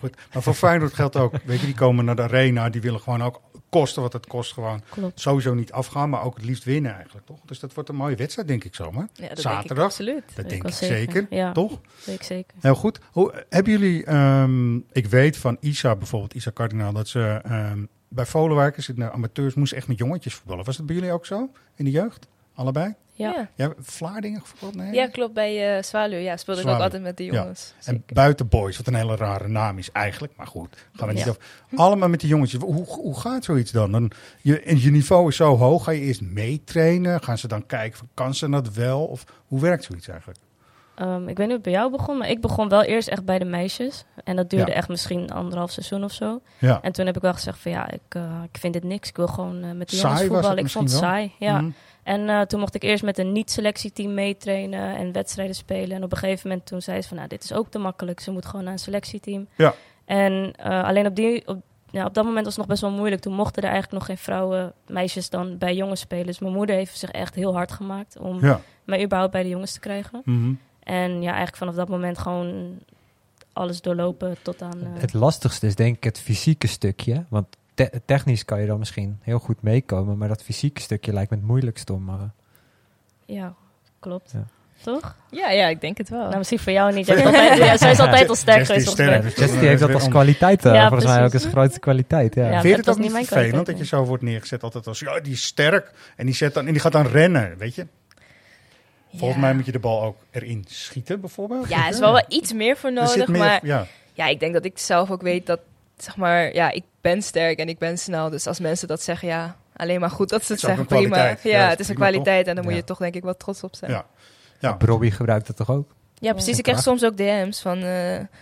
S5: Goed. Maar voor Feyenoord geldt ook, weet je, die komen naar de arena, die willen gewoon ook kosten wat het kost gewoon
S7: Klopt.
S5: sowieso niet afgaan, maar ook het liefst winnen eigenlijk, toch? Dus dat wordt een mooie wedstrijd, denk ik zomaar.
S8: Ja, dat
S5: Zaterdag.
S8: denk ik absoluut.
S5: Dat denk
S7: ik
S5: zeker,
S7: zeker. Ja.
S5: toch?
S7: Ik zeker.
S5: Heel goed. Hoe, hebben jullie, ehm, ik weet van Isa bijvoorbeeld, Isa Kardinaal, dat ze ehm, bij Volenwijkers in de amateurs moesten echt met jongetjes voetballen. Was dat bij jullie ook zo? In de jeugd? Allebei?
S7: Ja.
S8: Ja.
S5: Ja, Vlaardingen gevoetbald? Nee?
S8: Ja, klopt. Bij uh, Zwaluw ja, speelde ik ook altijd met de
S5: Ja.
S8: jongens.
S5: En
S8: Zeker.
S5: buiten boys, wat een hele rare naam is eigenlijk. Maar goed, gaan we niet
S7: Ja.
S5: over. Allemaal met die jongetjes. Hoe, hoe gaat zoiets dan? dan je, en je niveau is zo hoog. Ga je eerst meetrainen? Gaan ze dan kijken, van, kan ze dat wel? Of hoe werkt zoiets eigenlijk?
S7: Ehm, ik weet niet hoe het bij jou begon, maar ik begon wel eerst echt bij de meisjes. En dat duurde
S5: Ja.
S7: echt misschien anderhalf seizoen of zo.
S5: Ja.
S7: En toen heb ik wel gezegd van ja, ik, eh, ik vind dit niks. Ik wil gewoon eh, met de jongens voetballen. Ik vond het saai, ja.
S5: Mhm.
S7: En eh, toen mocht ik eerst met een niet-selectieteam meetrainen en wedstrijden spelen. En op een gegeven moment toen zei ze van, nou, dit is ook te makkelijk. Ze moet gewoon naar een selectieteam.
S5: Ja.
S7: En alleen op, die, op, ja, op dat moment was het nog best wel moeilijk. Toen mochten er eigenlijk nog geen vrouwen, meisjes dan bij jongens spelen. Dus mijn moeder heeft zich echt heel hard gemaakt om
S5: Ja.
S7: mij überhaupt bij de jongens te krijgen.
S5: Mhm.
S7: En ja, eigenlijk vanaf dat moment gewoon alles doorlopen tot aan... eh,
S6: Het lastigste is denk ik het fysieke stukje. Want te- technisch kan je dan misschien heel goed meekomen. Maar dat fysieke stukje lijkt me het moeilijkste om... eh,
S7: ja, klopt.
S6: Ja.
S7: Toch?
S8: Ja, ja, ik denk het wel.
S7: Nou, misschien voor jou niet. Jij is altijd, ja, zij is altijd al sterk geweest.
S5: is
S7: volgens mij.
S5: sterk.
S6: Jess die heeft dat als kwaliteit, eh,
S7: Ja,
S6: volgens mij ook
S7: precies.
S6: als grootste kwaliteit. Ja.
S7: Ja.
S5: Vind je
S7: dat
S5: het ook niet
S7: niet mijn
S5: vervelend
S7: kwaliteit,
S5: dat je zo wordt neergezet altijd als, ja, die is sterk. En die, zet dan, en die gaat dan rennen, weet je? Volgens
S8: Ja.
S5: mij moet je de bal ook erin schieten, bijvoorbeeld.
S8: Ja, er is wel, wel iets meer voor nodig.
S5: meer-
S8: maar
S5: ja.
S8: ja, ik denk dat ik zelf ook weet dat, zeg maar, ja, ik ben sterk en ik ben snel. Dus als mensen dat zeggen, ja, alleen maar goed dat ze het zeggen, prima. Ja,
S5: Ja,
S8: het is een
S5: prima,
S8: kwaliteit en daar moet je toch denk ik wat trots op zijn.
S5: Ja. Ja.
S6: Robbie gebruikt het toch ook?
S8: Ja, precies. Ik krijg soms ook DM's van eh,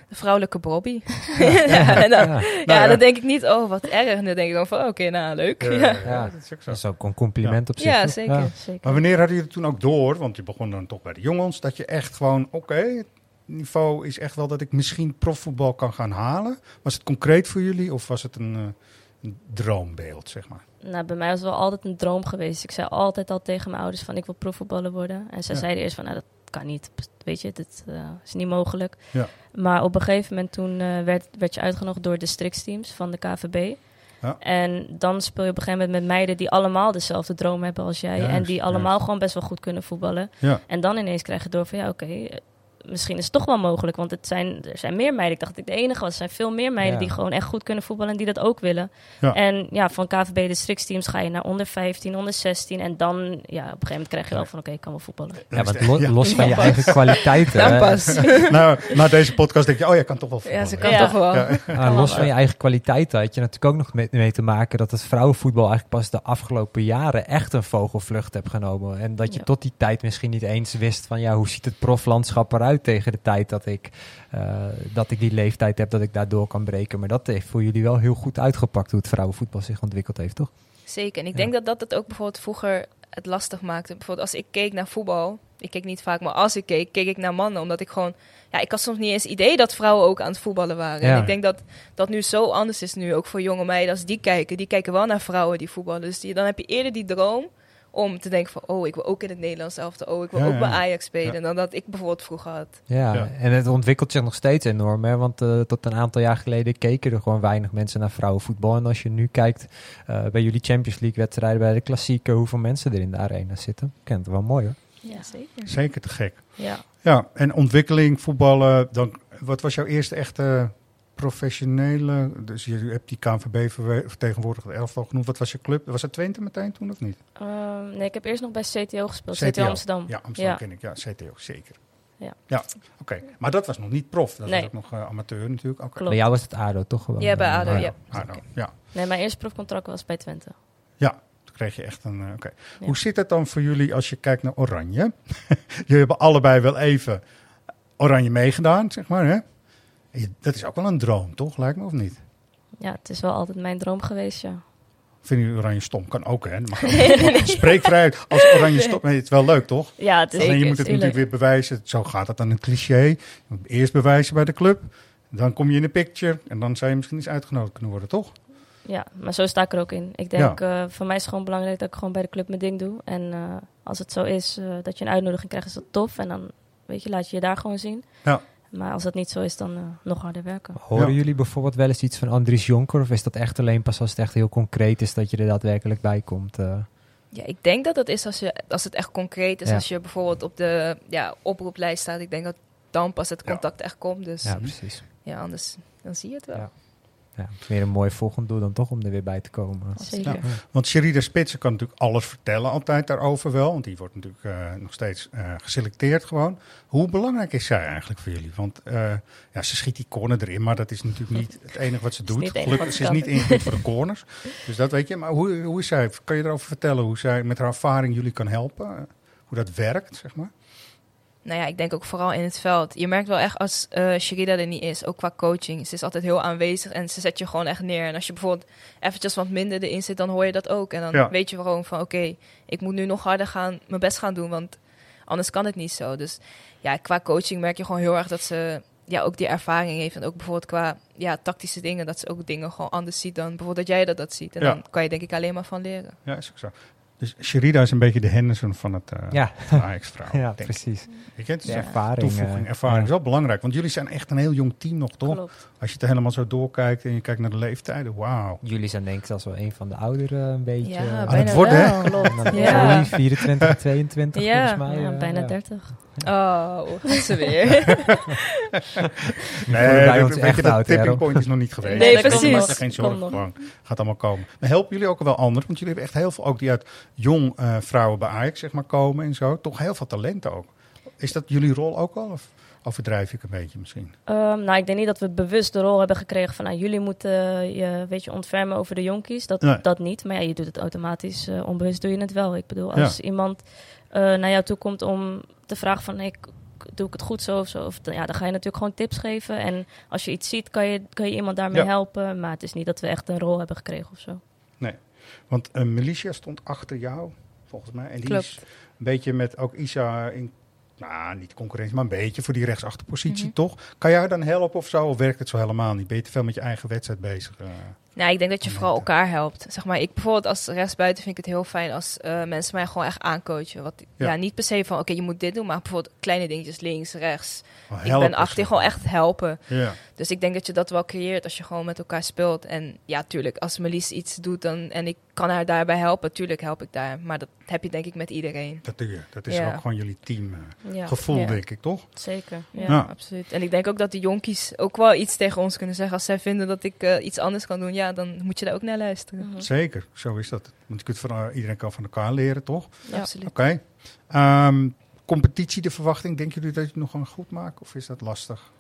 S8: de vrouwelijke Bobby. ja, dan,
S6: Ja.
S8: ja,
S5: ja.
S8: dan denk ik niet, oh, wat erg. En dan denk ik dan van, oké, nou, leuk.
S5: Ja,
S8: Ja,
S5: ja,
S6: Ja.
S5: dat is ook zo.
S6: Dat is ook een compliment op zich.
S8: Ja, zeker.
S7: Zeker.
S5: Maar wanneer hadden jullie toen ook door, want je begon dan toch bij de jongens, dat je echt gewoon, oké, het niveau is echt wel dat ik misschien profvoetbal kan gaan halen. Was het concreet voor jullie of was het een, eh, een droombeeld, zeg maar?
S7: Nou, bij mij was het wel altijd een droom geweest. Ik zei altijd al tegen mijn ouders van ik wil profvoetballer worden. En zij
S5: Ja.
S7: zeiden eerst van nou dat kan niet. Weet je, dat eh, is niet mogelijk.
S5: Ja.
S7: Maar op een gegeven moment toen eh, werd, werd je uitgenodigd door districtsteams van de KVB.
S5: Ja.
S7: En dan speel je op een gegeven moment met meiden die allemaal dezelfde droom hebben als jij. En die allemaal gewoon best wel goed kunnen voetballen.
S5: Ja.
S7: En dan ineens krijg je door van ja, oké, misschien is het toch wel mogelijk. Want het zijn, er zijn meer meiden. Ik dacht dat ik de enige was. Er zijn veel meer meiden
S6: Ja.
S7: die gewoon echt goed kunnen voetballen en die dat ook willen.
S5: Ja.
S7: En ja, van KVB districtsteams ga je naar onder 15, onder 16. En dan, ja, op een gegeven moment krijg je wel van oké, ik kan wel voetballen.
S6: Ja, want lo- los van je
S8: Ja,
S6: eigen kwaliteiten.
S8: Dan pas.
S5: nou, na deze podcast denk je, oh ja, kan toch wel voetballen.
S8: Ja, ze kan
S7: Ja.
S8: toch wel.
S5: Ja.
S6: Ah, los van je eigen kwaliteiten had je natuurlijk ook nog mee, mee te maken dat het vrouwenvoetbal eigenlijk pas de afgelopen jaren echt een vogelvlucht heb genomen. En dat je
S7: Ja.
S6: tot die tijd misschien niet eens wist van ja, hoe ziet het proflandschap eruit tegen de tijd dat ik, eh, dat ik die leeftijd heb dat ik daardoor kan breken. Maar dat heeft voor jullie wel heel goed uitgepakt hoe het vrouwenvoetbal zich ontwikkeld heeft, toch?
S8: Zeker. En ik
S6: Ja.
S8: denk dat dat het ook bijvoorbeeld vroeger het lastig maakte. Bijvoorbeeld als ik keek naar voetbal, ik keek niet vaak, maar als ik keek, keek ik naar mannen. Omdat ik gewoon, ja, ik had soms niet eens idee dat vrouwen ook aan het voetballen waren.
S6: Ja.
S8: En ik denk dat dat nu zo anders is nu, ook voor jonge meiden. Als die kijken, die kijken wel naar vrouwen die voetballen. Dus die, dan heb je eerder die droom om te denken van, oh, ik wil ook in het Nederlands elftal. Oh, ik wil
S5: Ja,
S8: ook
S5: ja,
S8: bij
S5: ja.
S8: Ajax spelen.
S5: Ja.
S8: Dan dat ik bijvoorbeeld vroeger had.
S6: Ja,
S5: Ja.
S6: en het ontwikkelt zich nog steeds enorm. Hè? Want eh, tot een aantal jaar geleden keken er gewoon weinig mensen naar vrouwenvoetbal. En als je nu kijkt eh, bij jullie Champions League wedstrijden, bij de klassieken, hoeveel mensen er in de arena zitten. Ik ken het wel mooi hoor.
S7: Ja,
S8: zeker.
S5: Zeker te gek.
S7: Ja.
S5: Ja, en ontwikkeling, voetballen. Dan, wat was jouw eerste echte professionele... Dus je hebt die KNVB vertegenwoordigd, de elftal genoemd. Wat was je club? Was het Twente meteen toen of niet?
S7: Ehm, nee, ik heb eerst nog bij CTO gespeeld. CTO, Amsterdam.
S5: Ja, Amsterdam
S7: Ja.
S5: ken ik. Ja, CTO, zeker.
S7: Ja.
S5: Ja, oké. Maar dat was nog niet prof. Dat
S7: Nee.
S5: was ook nog eh, amateur natuurlijk. Oké.
S7: Klopt.
S6: Bij jou was het ADO toch gewoon?
S8: Ja, bij ADO, ja.
S5: Ja.
S7: Nee, mijn eerste profcontract was bij Twente.
S5: Ja, toen kreeg je echt een... eh, oké.
S7: Ja.
S5: Hoe zit het dan voor jullie als je kijkt naar Oranje? jullie hebben allebei wel even Oranje meegedaan, zeg maar. Hè? Je- Dat is ook wel een droom, toch? Lijkt me, of niet?
S7: Ja, het is wel altijd mijn droom geweest, ja.
S5: Vinden jullie Oranje stom? Kan ook, hè? Dat mag ook. Spreek vrij als Oranje stom. Nee, het is wel leuk, toch?
S7: Ja, het is
S5: Alleen je moet het
S7: tuurlijk.
S5: natuurlijk weer bewijzen. Zo gaat het dan een cliché. Je moet eerst bewijzen bij de club. Dan kom je in de picture. En dan zou je misschien eens uitgenodigd kunnen worden, toch?
S7: Ja, maar zo sta ik er ook in. Ik denk, eh, voor mij is het gewoon belangrijk dat ik gewoon bij de club mijn ding doe. En eh, als het zo is eh, dat je een uitnodiging krijgt, is dat tof. En dan, weet je, laat je je daar gewoon zien.
S5: Ja.
S7: Maar als dat niet zo is, dan eh, nog harder werken.
S6: Horen
S5: Ja.
S6: jullie bijvoorbeeld wel eens iets van Andries Jonker? Of is dat echt alleen pas als het echt heel concreet is dat je er daadwerkelijk bij komt? eh?
S8: Ja, ik denk dat dat is als, je, als het echt concreet is.
S6: Ja.
S8: Als je bijvoorbeeld op de ja, oproeplijst staat. Ik denk dat dan pas het
S5: Ja.
S8: contact echt komt. Dus
S6: ja,
S8: ja,
S6: precies.
S8: anders dan zie je het wel.
S6: Ja. Meer een mooi volgend doel dan toch om er weer bij te komen.
S7: Zeker.
S5: Ja. Want Sherida Spitsen kan natuurlijk alles vertellen altijd daarover wel. Want die wordt natuurlijk eh, nog steeds eh, geselecteerd gewoon. Hoe belangrijk is zij eigenlijk voor jullie? Want eh, ja, ze schiet die corner erin, maar dat is natuurlijk niet het enige wat ze doet.
S7: niet het enige
S5: Gelukkig, ze is niet ingewikkeld voor de corners. Dus dat weet je. Maar hoe, hoe is zij? Kan je erover vertellen hoe zij met haar ervaring jullie kan helpen? Hoe dat werkt, zeg maar?
S8: Nou ja, ik denk ook vooral in het veld. Je merkt wel echt als eh Sherida er niet is, ook qua coaching. Ze is altijd heel aanwezig en ze zet je gewoon echt neer. En als je bijvoorbeeld eventjes wat minder erin zit, dan hoor je dat ook. En dan
S5: Ja.
S8: weet je gewoon van, oké, ik moet nu nog harder gaan, mijn best gaan doen, want anders kan het niet zo. Dus ja, qua coaching merk je gewoon heel erg dat ze ja, ook die ervaring heeft. En ook bijvoorbeeld qua ja, tactische dingen, dat ze ook dingen gewoon anders ziet dan bijvoorbeeld dat jij dat, dat ziet. En
S5: Ja.
S8: dan kan je denk ik alleen maar van leren.
S5: Ja, is ook zo. Dus Sherida is een beetje de Henderson van het eh
S6: Ja,
S5: Ajax-vrouw.
S6: ja
S5: denk ik.
S6: precies.
S5: Weet je,
S6: ervaring.
S5: toevoeging,
S6: eh,
S5: ervaring
S6: ja.
S5: is wel belangrijk. Want jullie zijn echt een heel jong team nog, toch?
S7: Klopt.
S5: Als je het helemaal zo doorkijkt en je kijkt naar de leeftijden, wauw.
S6: Jullie zijn denk ik zelfs wel een van de ouderen een beetje.
S8: Ja,
S6: eh,
S5: Aan
S8: bijna
S5: het worden, hè?
S7: Klopt.
S8: Ja.
S6: jullie 24, 22
S7: Ja,
S6: volgens mij.
S7: ja,
S6: eh,
S7: bijna
S6: ja.
S7: 30.
S8: Oh, ze weer.
S6: bij
S5: dat-
S6: ons echt
S5: dat tipping point is nog niet geweest.
S7: Nee,
S5: dat
S7: precies.
S5: maak je geen zorgen. Gaat allemaal komen. Maar helpen jullie ook wel anderen? Want jullie hebben echt heel veel, ook die uit jong eh, vrouwen bij Ajax zeg maar, komen en zo. Toch heel veel talenten ook. Is dat jullie rol ook al? Of overdrijf ik een beetje misschien?
S7: Ehm, nou, ik denk niet dat we bewust de rol hebben gekregen van... Nou, jullie moeten je weet je, ontfermen over de jonkies. Dat,
S5: Nee.
S7: dat niet. Maar ja, je doet het automatisch. eh, onbewust doe je het wel. Ik bedoel, als iemand eh, naar jou toe komt om te vragen van... Hey, k- doe ik het goed zo of zo? Of, dan- ja, dan ga je natuurlijk gewoon tips geven. En als je iets ziet, kan je, kan je iemand daarmee
S5: Ja.
S7: helpen. Maar het is niet dat we echt een rol hebben gekregen of zo.
S5: Want uh, Militia stond achter jou, volgens mij. En die
S8: Klopt.
S5: is een beetje met ook Isa in... Nou, niet concurrentie, maar een beetje voor die rechtsachterpositie,
S8: Mhm.
S5: toch? Kan jij dan helpen of zo? Of werkt het zo helemaal niet? Ben je te veel met je eigen wedstrijd bezig? eh?
S8: Nou, ik denk dat je vooral elkaar helpt. Zeg maar, ik bijvoorbeeld als rechtsbuiten vind ik het heel fijn als eh, mensen mij gewoon echt aancoachen. Wat,
S5: Ja.
S8: ja. niet per se van, oké, je moet dit doen, maar bijvoorbeeld kleine dingetjes, links, rechts.
S5: Oh,
S8: ik ben achter, gewoon echt helpen.
S5: Ja.
S8: Dus ik denk dat je dat wel creëert als je gewoon met elkaar speelt. En ja, tuurlijk, als Melis iets doet dan, en ik kan haar daarbij helpen, tuurlijk help ik daar. Maar dat heb je denk ik met iedereen.
S5: Dat. Dat is
S8: Ja.
S5: ook gewoon jullie teamgevoel,
S7: Ja.
S5: denk ik, toch?
S7: zeker. Ja.
S5: Ja.
S8: Absoluut. En ik denk ook dat de jonkies ook wel iets tegen ons kunnen zeggen. Als zij vinden dat ik eh, iets anders kan doen, ja, dan moet je daar ook naar luisteren.
S7: Mhm.
S5: Zeker, zo is dat. Want je kunt van, eh, iedereen kan van elkaar leren, toch?
S7: Ja.
S8: Absoluut.
S5: Oké. Ehm, competitie, de verwachting, denken jullie dat je het nog gaan goed maken? Of is dat lastig?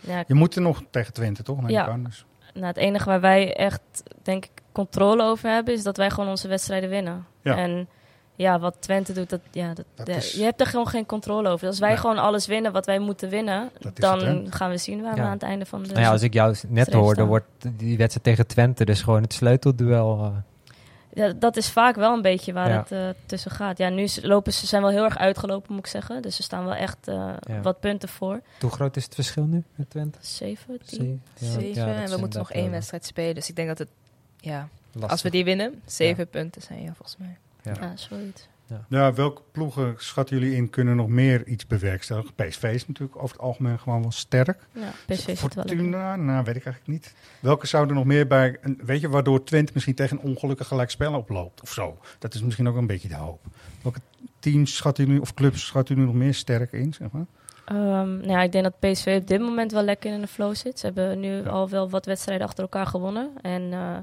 S7: Ja,
S5: Je moet er nog tegen Twente, toch?
S7: Ja.
S5: ik aan, dus.
S7: Nou, het enige waar wij echt, denk ik, controle over hebben, is dat wij gewoon onze wedstrijden winnen.
S5: Ja.
S7: En ja, wat Twente doet, dat, ja, dat,
S5: Dat
S7: ja,
S5: is-
S7: je hebt er gewoon geen controle over. Als wij
S5: Nee.
S7: gewoon alles winnen wat wij moeten winnen, dan
S5: het,
S7: gaan we zien waar we aan het einde van de...
S6: Nou ja, als ik jou net hoorde, wordt die wedstrijd tegen Twente dus gewoon het sleutelduel. eh.
S7: Ja, dat is vaak wel een beetje waar
S6: Ja.
S7: het eh, tussen gaat. Ja, nu lopen ze zijn wel heel erg uitgelopen, moet ik zeggen. Dus ze staan wel echt eh,
S6: Ja.
S7: wat punten voor.
S6: Hoe groot is het verschil nu met Twente?
S7: Zeven, tien.
S6: Zeven.
S8: En we moeten nog één
S6: wel
S8: wedstrijd spelen. Dus ik denk dat het, ja,
S6: lastig.
S8: als we die winnen, zeven punten zijn, ja, volgens mij.
S6: Ja.
S7: Ja, zoiets.
S5: Ja, welke ploegen schatten jullie in kunnen nog meer iets bewerkstelligen? PSV is natuurlijk over het algemeen gewoon wel sterk.
S7: Ja, PSV zit wel lekker.
S5: Fortuna, nou weet ik eigenlijk niet. Welke zouden nog meer bij, weet je, waardoor Twente misschien tegen een ongelukkig gelijkspel oploopt of zo? Dat is misschien ook een beetje de hoop. Welke teams schatten jullie, of clubs schatten jullie nog meer sterk in, zeg maar?
S7: Ehm, nou ja, ik denk dat PSV op dit moment wel lekker in de flow zit. Ze hebben nu
S5: Ja.
S7: al wel wat wedstrijden achter elkaar gewonnen. En eh,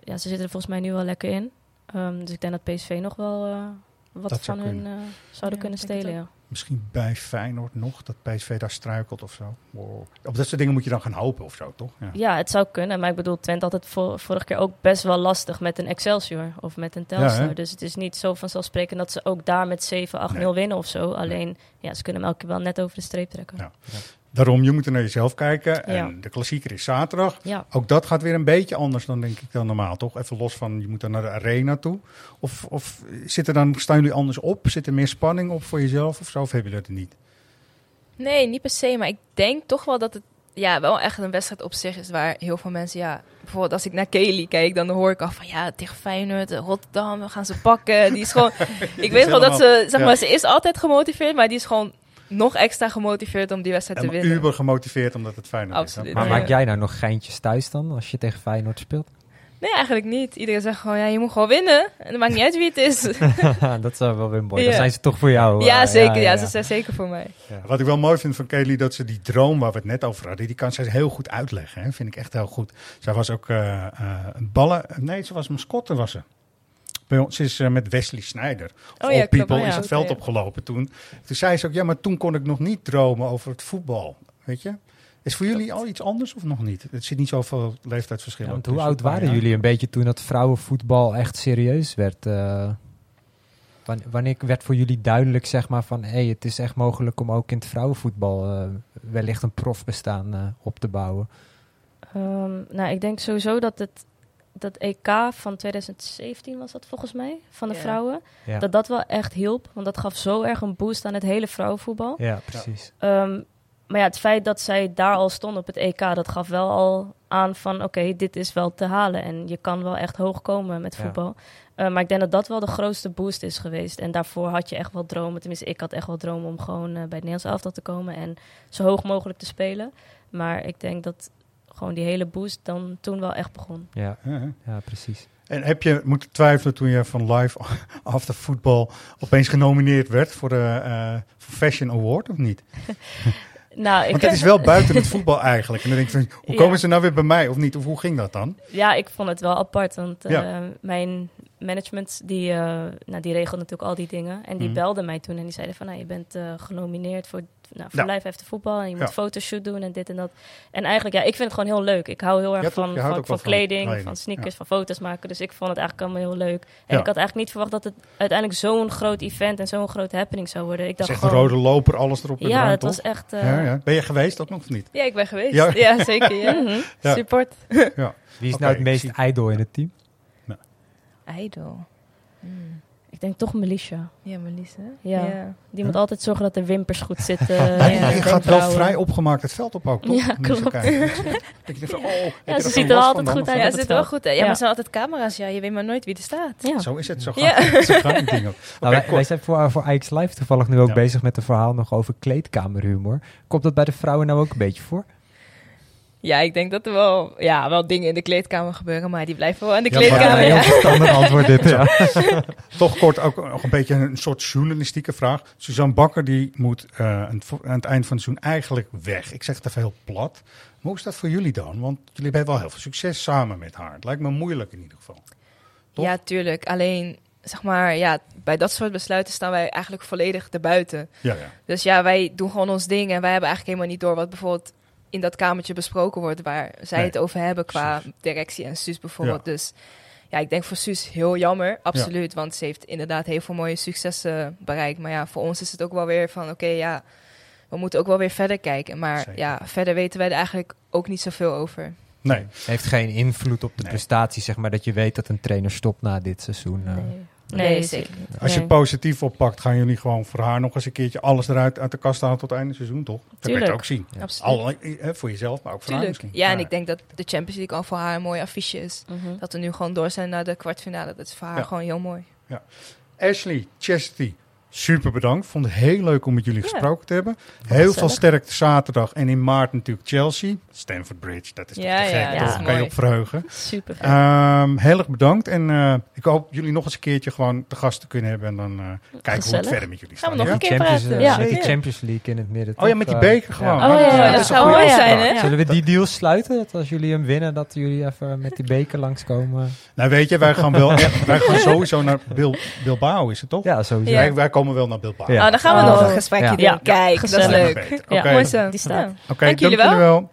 S7: ja, ze zitten er volgens mij nu wel lekker in. Ehm, dus ik denk dat PSV nog wel eh, wat
S5: Dat zou
S7: van hun
S5: kunnen.
S7: eh, zouden
S8: Ja,
S7: kunnen stelen. Ja.
S5: Misschien bij Feyenoord nog, dat PSV daar struikelt of zo. Wow. Op dat soort dingen moet je dan gaan hopen of zo, toch? Ja.
S7: ja, het zou kunnen. Maar ik bedoel, Twente had het vor- vorige keer ook best wel lastig met een Excelsior of met een Telstar. dus het is niet zo vanzelfsprekend dat ze ook daar met 7, 8-0
S5: Nee.
S7: winnen of zo. Alleen, ja, ze kunnen hem elke keer wel net over de streep trekken.
S5: Daarom, je moet er naar jezelf kijken. En
S7: Ja.
S5: de klassieker is zaterdag.
S7: Ja.
S5: Ook dat gaat weer een beetje anders dan denk ik dan normaal, toch? Even los van, je moet dan naar de arena toe. Of, of zit er dan, staan jullie anders op? Zit er meer spanning op voor jezelf of zo? Of hebben jullie dat niet?
S8: Nee, niet per se, maar ik denk toch wel dat het ja, wel echt een wedstrijd op zich is waar heel veel mensen, ja, bijvoorbeeld als ik naar Kelly kijk, dan hoor ik al van ja, tegen Feyenoord, eh, Rotterdam, we gaan ze pakken. Die is gewoon, ik weet gewoon dat ze, zeg maar,
S5: ja.
S8: ze is altijd gemotiveerd, maar die is gewoon nog extra gemotiveerd om die wedstrijd te
S5: En
S8: winnen.
S5: uber gemotiveerd omdat het fijn is.
S6: Maar
S8: Ja.
S6: maak jij nou nog geintjes thuis dan, als je tegen Feyenoord speelt?
S8: Nee, eigenlijk niet. Iedereen zegt gewoon, ja, je moet gewoon winnen. En het maakt niet uit wie het is.
S6: dat zou wel weer mooi.
S8: Ja.
S6: Dan zijn ze toch voor jou.
S8: ja,
S6: eh,
S8: zeker. Ja, ze zijn zeker voor mij.
S5: Ja, wat ik wel mooi vind van Kelly, dat ze die droom waar we het net over hadden, die kan zij heel goed uitleggen. Hè? Vind ik echt heel goed. Zij was ook eh, eh, een ballen, nee, ze was mascotte was ze. Bij ons is eh, met Wesley Snijder.
S8: Oh
S5: All
S8: ja.
S5: People
S8: ja,
S5: is het veld opgelopen toen. Toen zei ze ook, ja, maar toen kon ik nog niet dromen over het voetbal. Weet je? Is voor jullie al iets anders of nog niet? Het zit niet zoveel leeftijdsverschil.
S6: Ja, hoe oud waren
S5: jaar.
S6: jullie een beetje toen dat vrouwenvoetbal echt serieus werd? eh? Wan- wanneer werd voor jullie duidelijk, zeg maar, van hé, hey, het is echt mogelijk om ook in het vrouwenvoetbal eh, wellicht een profbestaan eh, op te bouwen?
S7: Ehm, nou, ik denk sowieso dat het dat EK van 2017 was dat volgens mij, van de vrouwen. Dat dat wel echt hielp, want dat gaf zo erg een boost aan het hele vrouwenvoetbal.
S6: ja precies.
S7: Ehm, maar ja, het feit dat zij daar al stond op het EK, dat gaf wel al aan van oké, dit is wel te halen. En je kan wel echt hoog komen met
S6: Ja.
S7: voetbal. Eh, maar ik denk dat dat wel de grootste boost is geweest. En daarvoor had je echt wel dromen. Tenminste, ik had echt wel dromen om gewoon eh, bij het Nederlands elftal te komen en zo hoog mogelijk te spelen. Maar ik denk dat gewoon die hele boost dan toen wel echt begon.
S6: Ja,
S5: Ja,
S6: precies.
S5: En heb je moeten twijfelen toen je van Live After Football opeens genomineerd werd voor de eh, voor Fashion Award of niet?
S7: Nou, ik,
S5: Want het is wel buiten het voetbal eigenlijk. En dan denk je van, hoe
S7: Ja.
S5: komen ze nou weer bij mij of niet? Of hoe ging dat dan?
S7: Ja, ik vond het wel apart. Want eh,
S5: Ja.
S7: mijn management, die, eh nou, die regelt natuurlijk al die dingen. En die
S5: Mhm.
S7: belde mij toen en die zeiden van... Nou, je bent eh, genomineerd voor, nou, voor
S5: Ja.
S7: Live After Voetbal. En je moet
S5: Ja.
S7: fotoshoot doen en dit en dat. En eigenlijk, ja, ik vind het gewoon heel leuk. Ik hou heel erg van, van, van
S5: van
S7: kleding,
S5: kleding.
S7: van sneakers,
S5: Ja.
S7: van foto's maken. Dus ik vond het eigenlijk allemaal heel leuk. En
S5: Ja.
S7: ik had eigenlijk niet verwacht dat het uiteindelijk zo'n groot event... en zo'n groot happening zou worden. Ik dacht gewoon...
S5: rode loper, alles erop en
S7: ja, het was echt... eh,
S5: ja, ja. Ben je geweest ook nog of niet?
S8: Ja, ik ben geweest.
S5: Ja.
S8: Ja, zeker. Ja.
S7: mhm.
S5: Ja.
S8: Support.
S6: Wie is nou het meest ijdel in het team?
S8: Idol. Hmm.
S7: Ik denk toch Melissa.
S8: Ja, Melissa.
S7: Ja. Die moet altijd zorgen dat de wimpers goed zitten.
S5: Ja,
S7: en de
S5: je gaat wel vrij opgemaakt het veld op ook, toch?
S7: Ja,
S5: zo
S7: klopt.
S5: oh, je
S7: ze ziet er altijd goed uit.
S8: Ja, het
S7: het
S8: zit wel goed. hè. Ja,
S7: Ja.
S8: maar er zijn altijd camera's. Ja, je weet maar nooit wie er staat.
S7: Ja.
S5: Zo is het, zo
S8: Ja.
S5: gaat het. Zo gaan die dingen. Oké,
S6: Nou, wij, zijn voor, voor Ajax Live toevallig nu ook
S5: Ja.
S6: bezig met een verhaal nog over kleedkamerhumor. Komt dat bij de vrouwen nou ook een beetje voor?
S8: Ja, ik denk dat er wel, ja, wel dingen in de kleedkamer gebeuren, maar die blijven wel in de
S5: Ja,
S8: kleedkamer.
S6: Ja,
S8: Ja,
S6: heel antwoord dit, ja.
S5: Toch kort ook nog een beetje een soort journalistieke vraag. Suzanne Bakker die moet eh, aan het vo- aan het eind van het seizoen eigenlijk weg. Ik zeg het even heel plat. Maar hoe is dat voor jullie dan? Want jullie hebben wel heel veel succes samen met haar. Het lijkt me moeilijk in ieder geval. Toch?
S8: ja, tuurlijk. Alleen, zeg maar, ja, bij dat soort besluiten staan wij eigenlijk volledig erbuiten.
S5: Ja, ja.
S8: Dus ja, wij doen gewoon ons ding en wij hebben eigenlijk helemaal niet door wat bijvoorbeeld in dat kamertje besproken wordt waar zij
S5: Nee,
S8: het over hebben qua
S5: precies.
S8: directie en Suus bijvoorbeeld.
S5: Ja.
S8: Dus ja, ik denk voor Suus heel jammer, absoluut, want ze heeft inderdaad heel veel mooie successen bereikt. Maar ja, voor ons is het ook wel weer van, oké, ja, we moeten ook wel weer verder kijken. Maar
S5: Zeker.
S8: ja, verder weten wij er eigenlijk ook niet zoveel over.
S5: Nee.
S6: Heeft geen invloed op de
S5: Nee.
S6: prestatie, zeg maar, dat je weet dat een trainer stopt na dit seizoen. eh.
S7: Nee.
S8: Nee, zeker
S7: niet.
S5: Als je positief oppakt, gaan jullie gewoon voor haar nog eens een keertje alles eruit uit de kast halen tot het einde seizoen, toch? Dat wil je
S7: Tuurlijk.
S5: ook zien.
S8: Absoluut.
S5: Al, eh, voor jezelf, maar ook voor haar
S8: Tuurlijk.
S5: misschien.
S8: Ja, en ik denk dat de Champions League al voor haar een mooi affiche is.
S7: Mhm.
S8: Dat we nu gewoon door zijn naar de kwartfinale. Dat is voor haar
S5: Ja.
S8: gewoon heel mooi.
S5: Ashley, Chastity, super bedankt. Vond het heel leuk om met jullie
S8: Ja.
S5: gesproken te hebben. Heel veel sterkte zaterdag. En in maart natuurlijk Chelsea. Stamford Bridge, dat is
S8: Ja,
S5: toch te
S8: ja,
S5: gek. Daar
S7: is
S5: kan je op verheugen.
S7: Super vet.
S5: Ehm, heel erg bedankt. En eh, ik hoop jullie nog eens een keertje gewoon te gast te kunnen hebben. En dan eh, kijken hoe het verder met jullie
S8: Gaan we nog
S5: ja?
S8: een keer
S6: Champions,
S8: praten.
S7: Ja.
S6: Met die. Champions League in het midden.
S5: Oh ja, met die
S6: Eh,
S5: beker gewoon.
S6: ja.
S7: Oh, ja, ja,
S8: dat
S7: is
S8: zou mooi
S7: ja.
S8: zijn, hè?
S7: Ja.
S6: Zullen we die deal sluiten? Dat als jullie hem winnen, dat jullie even met die beker langskomen?
S5: Nou weet je, wij gaan, wel echt, wij gaan sowieso naar Bil Bilbao, is het toch?
S6: Ja, sowieso.
S8: Ja.
S5: Wij, wij komen wel naar Bilbao.
S6: Ja.
S8: Oh, dan gaan we nog een gesprekje doen. Kijk, dat is leuk. Mooi zo.
S5: Oké,
S8: dank
S5: jullie wel.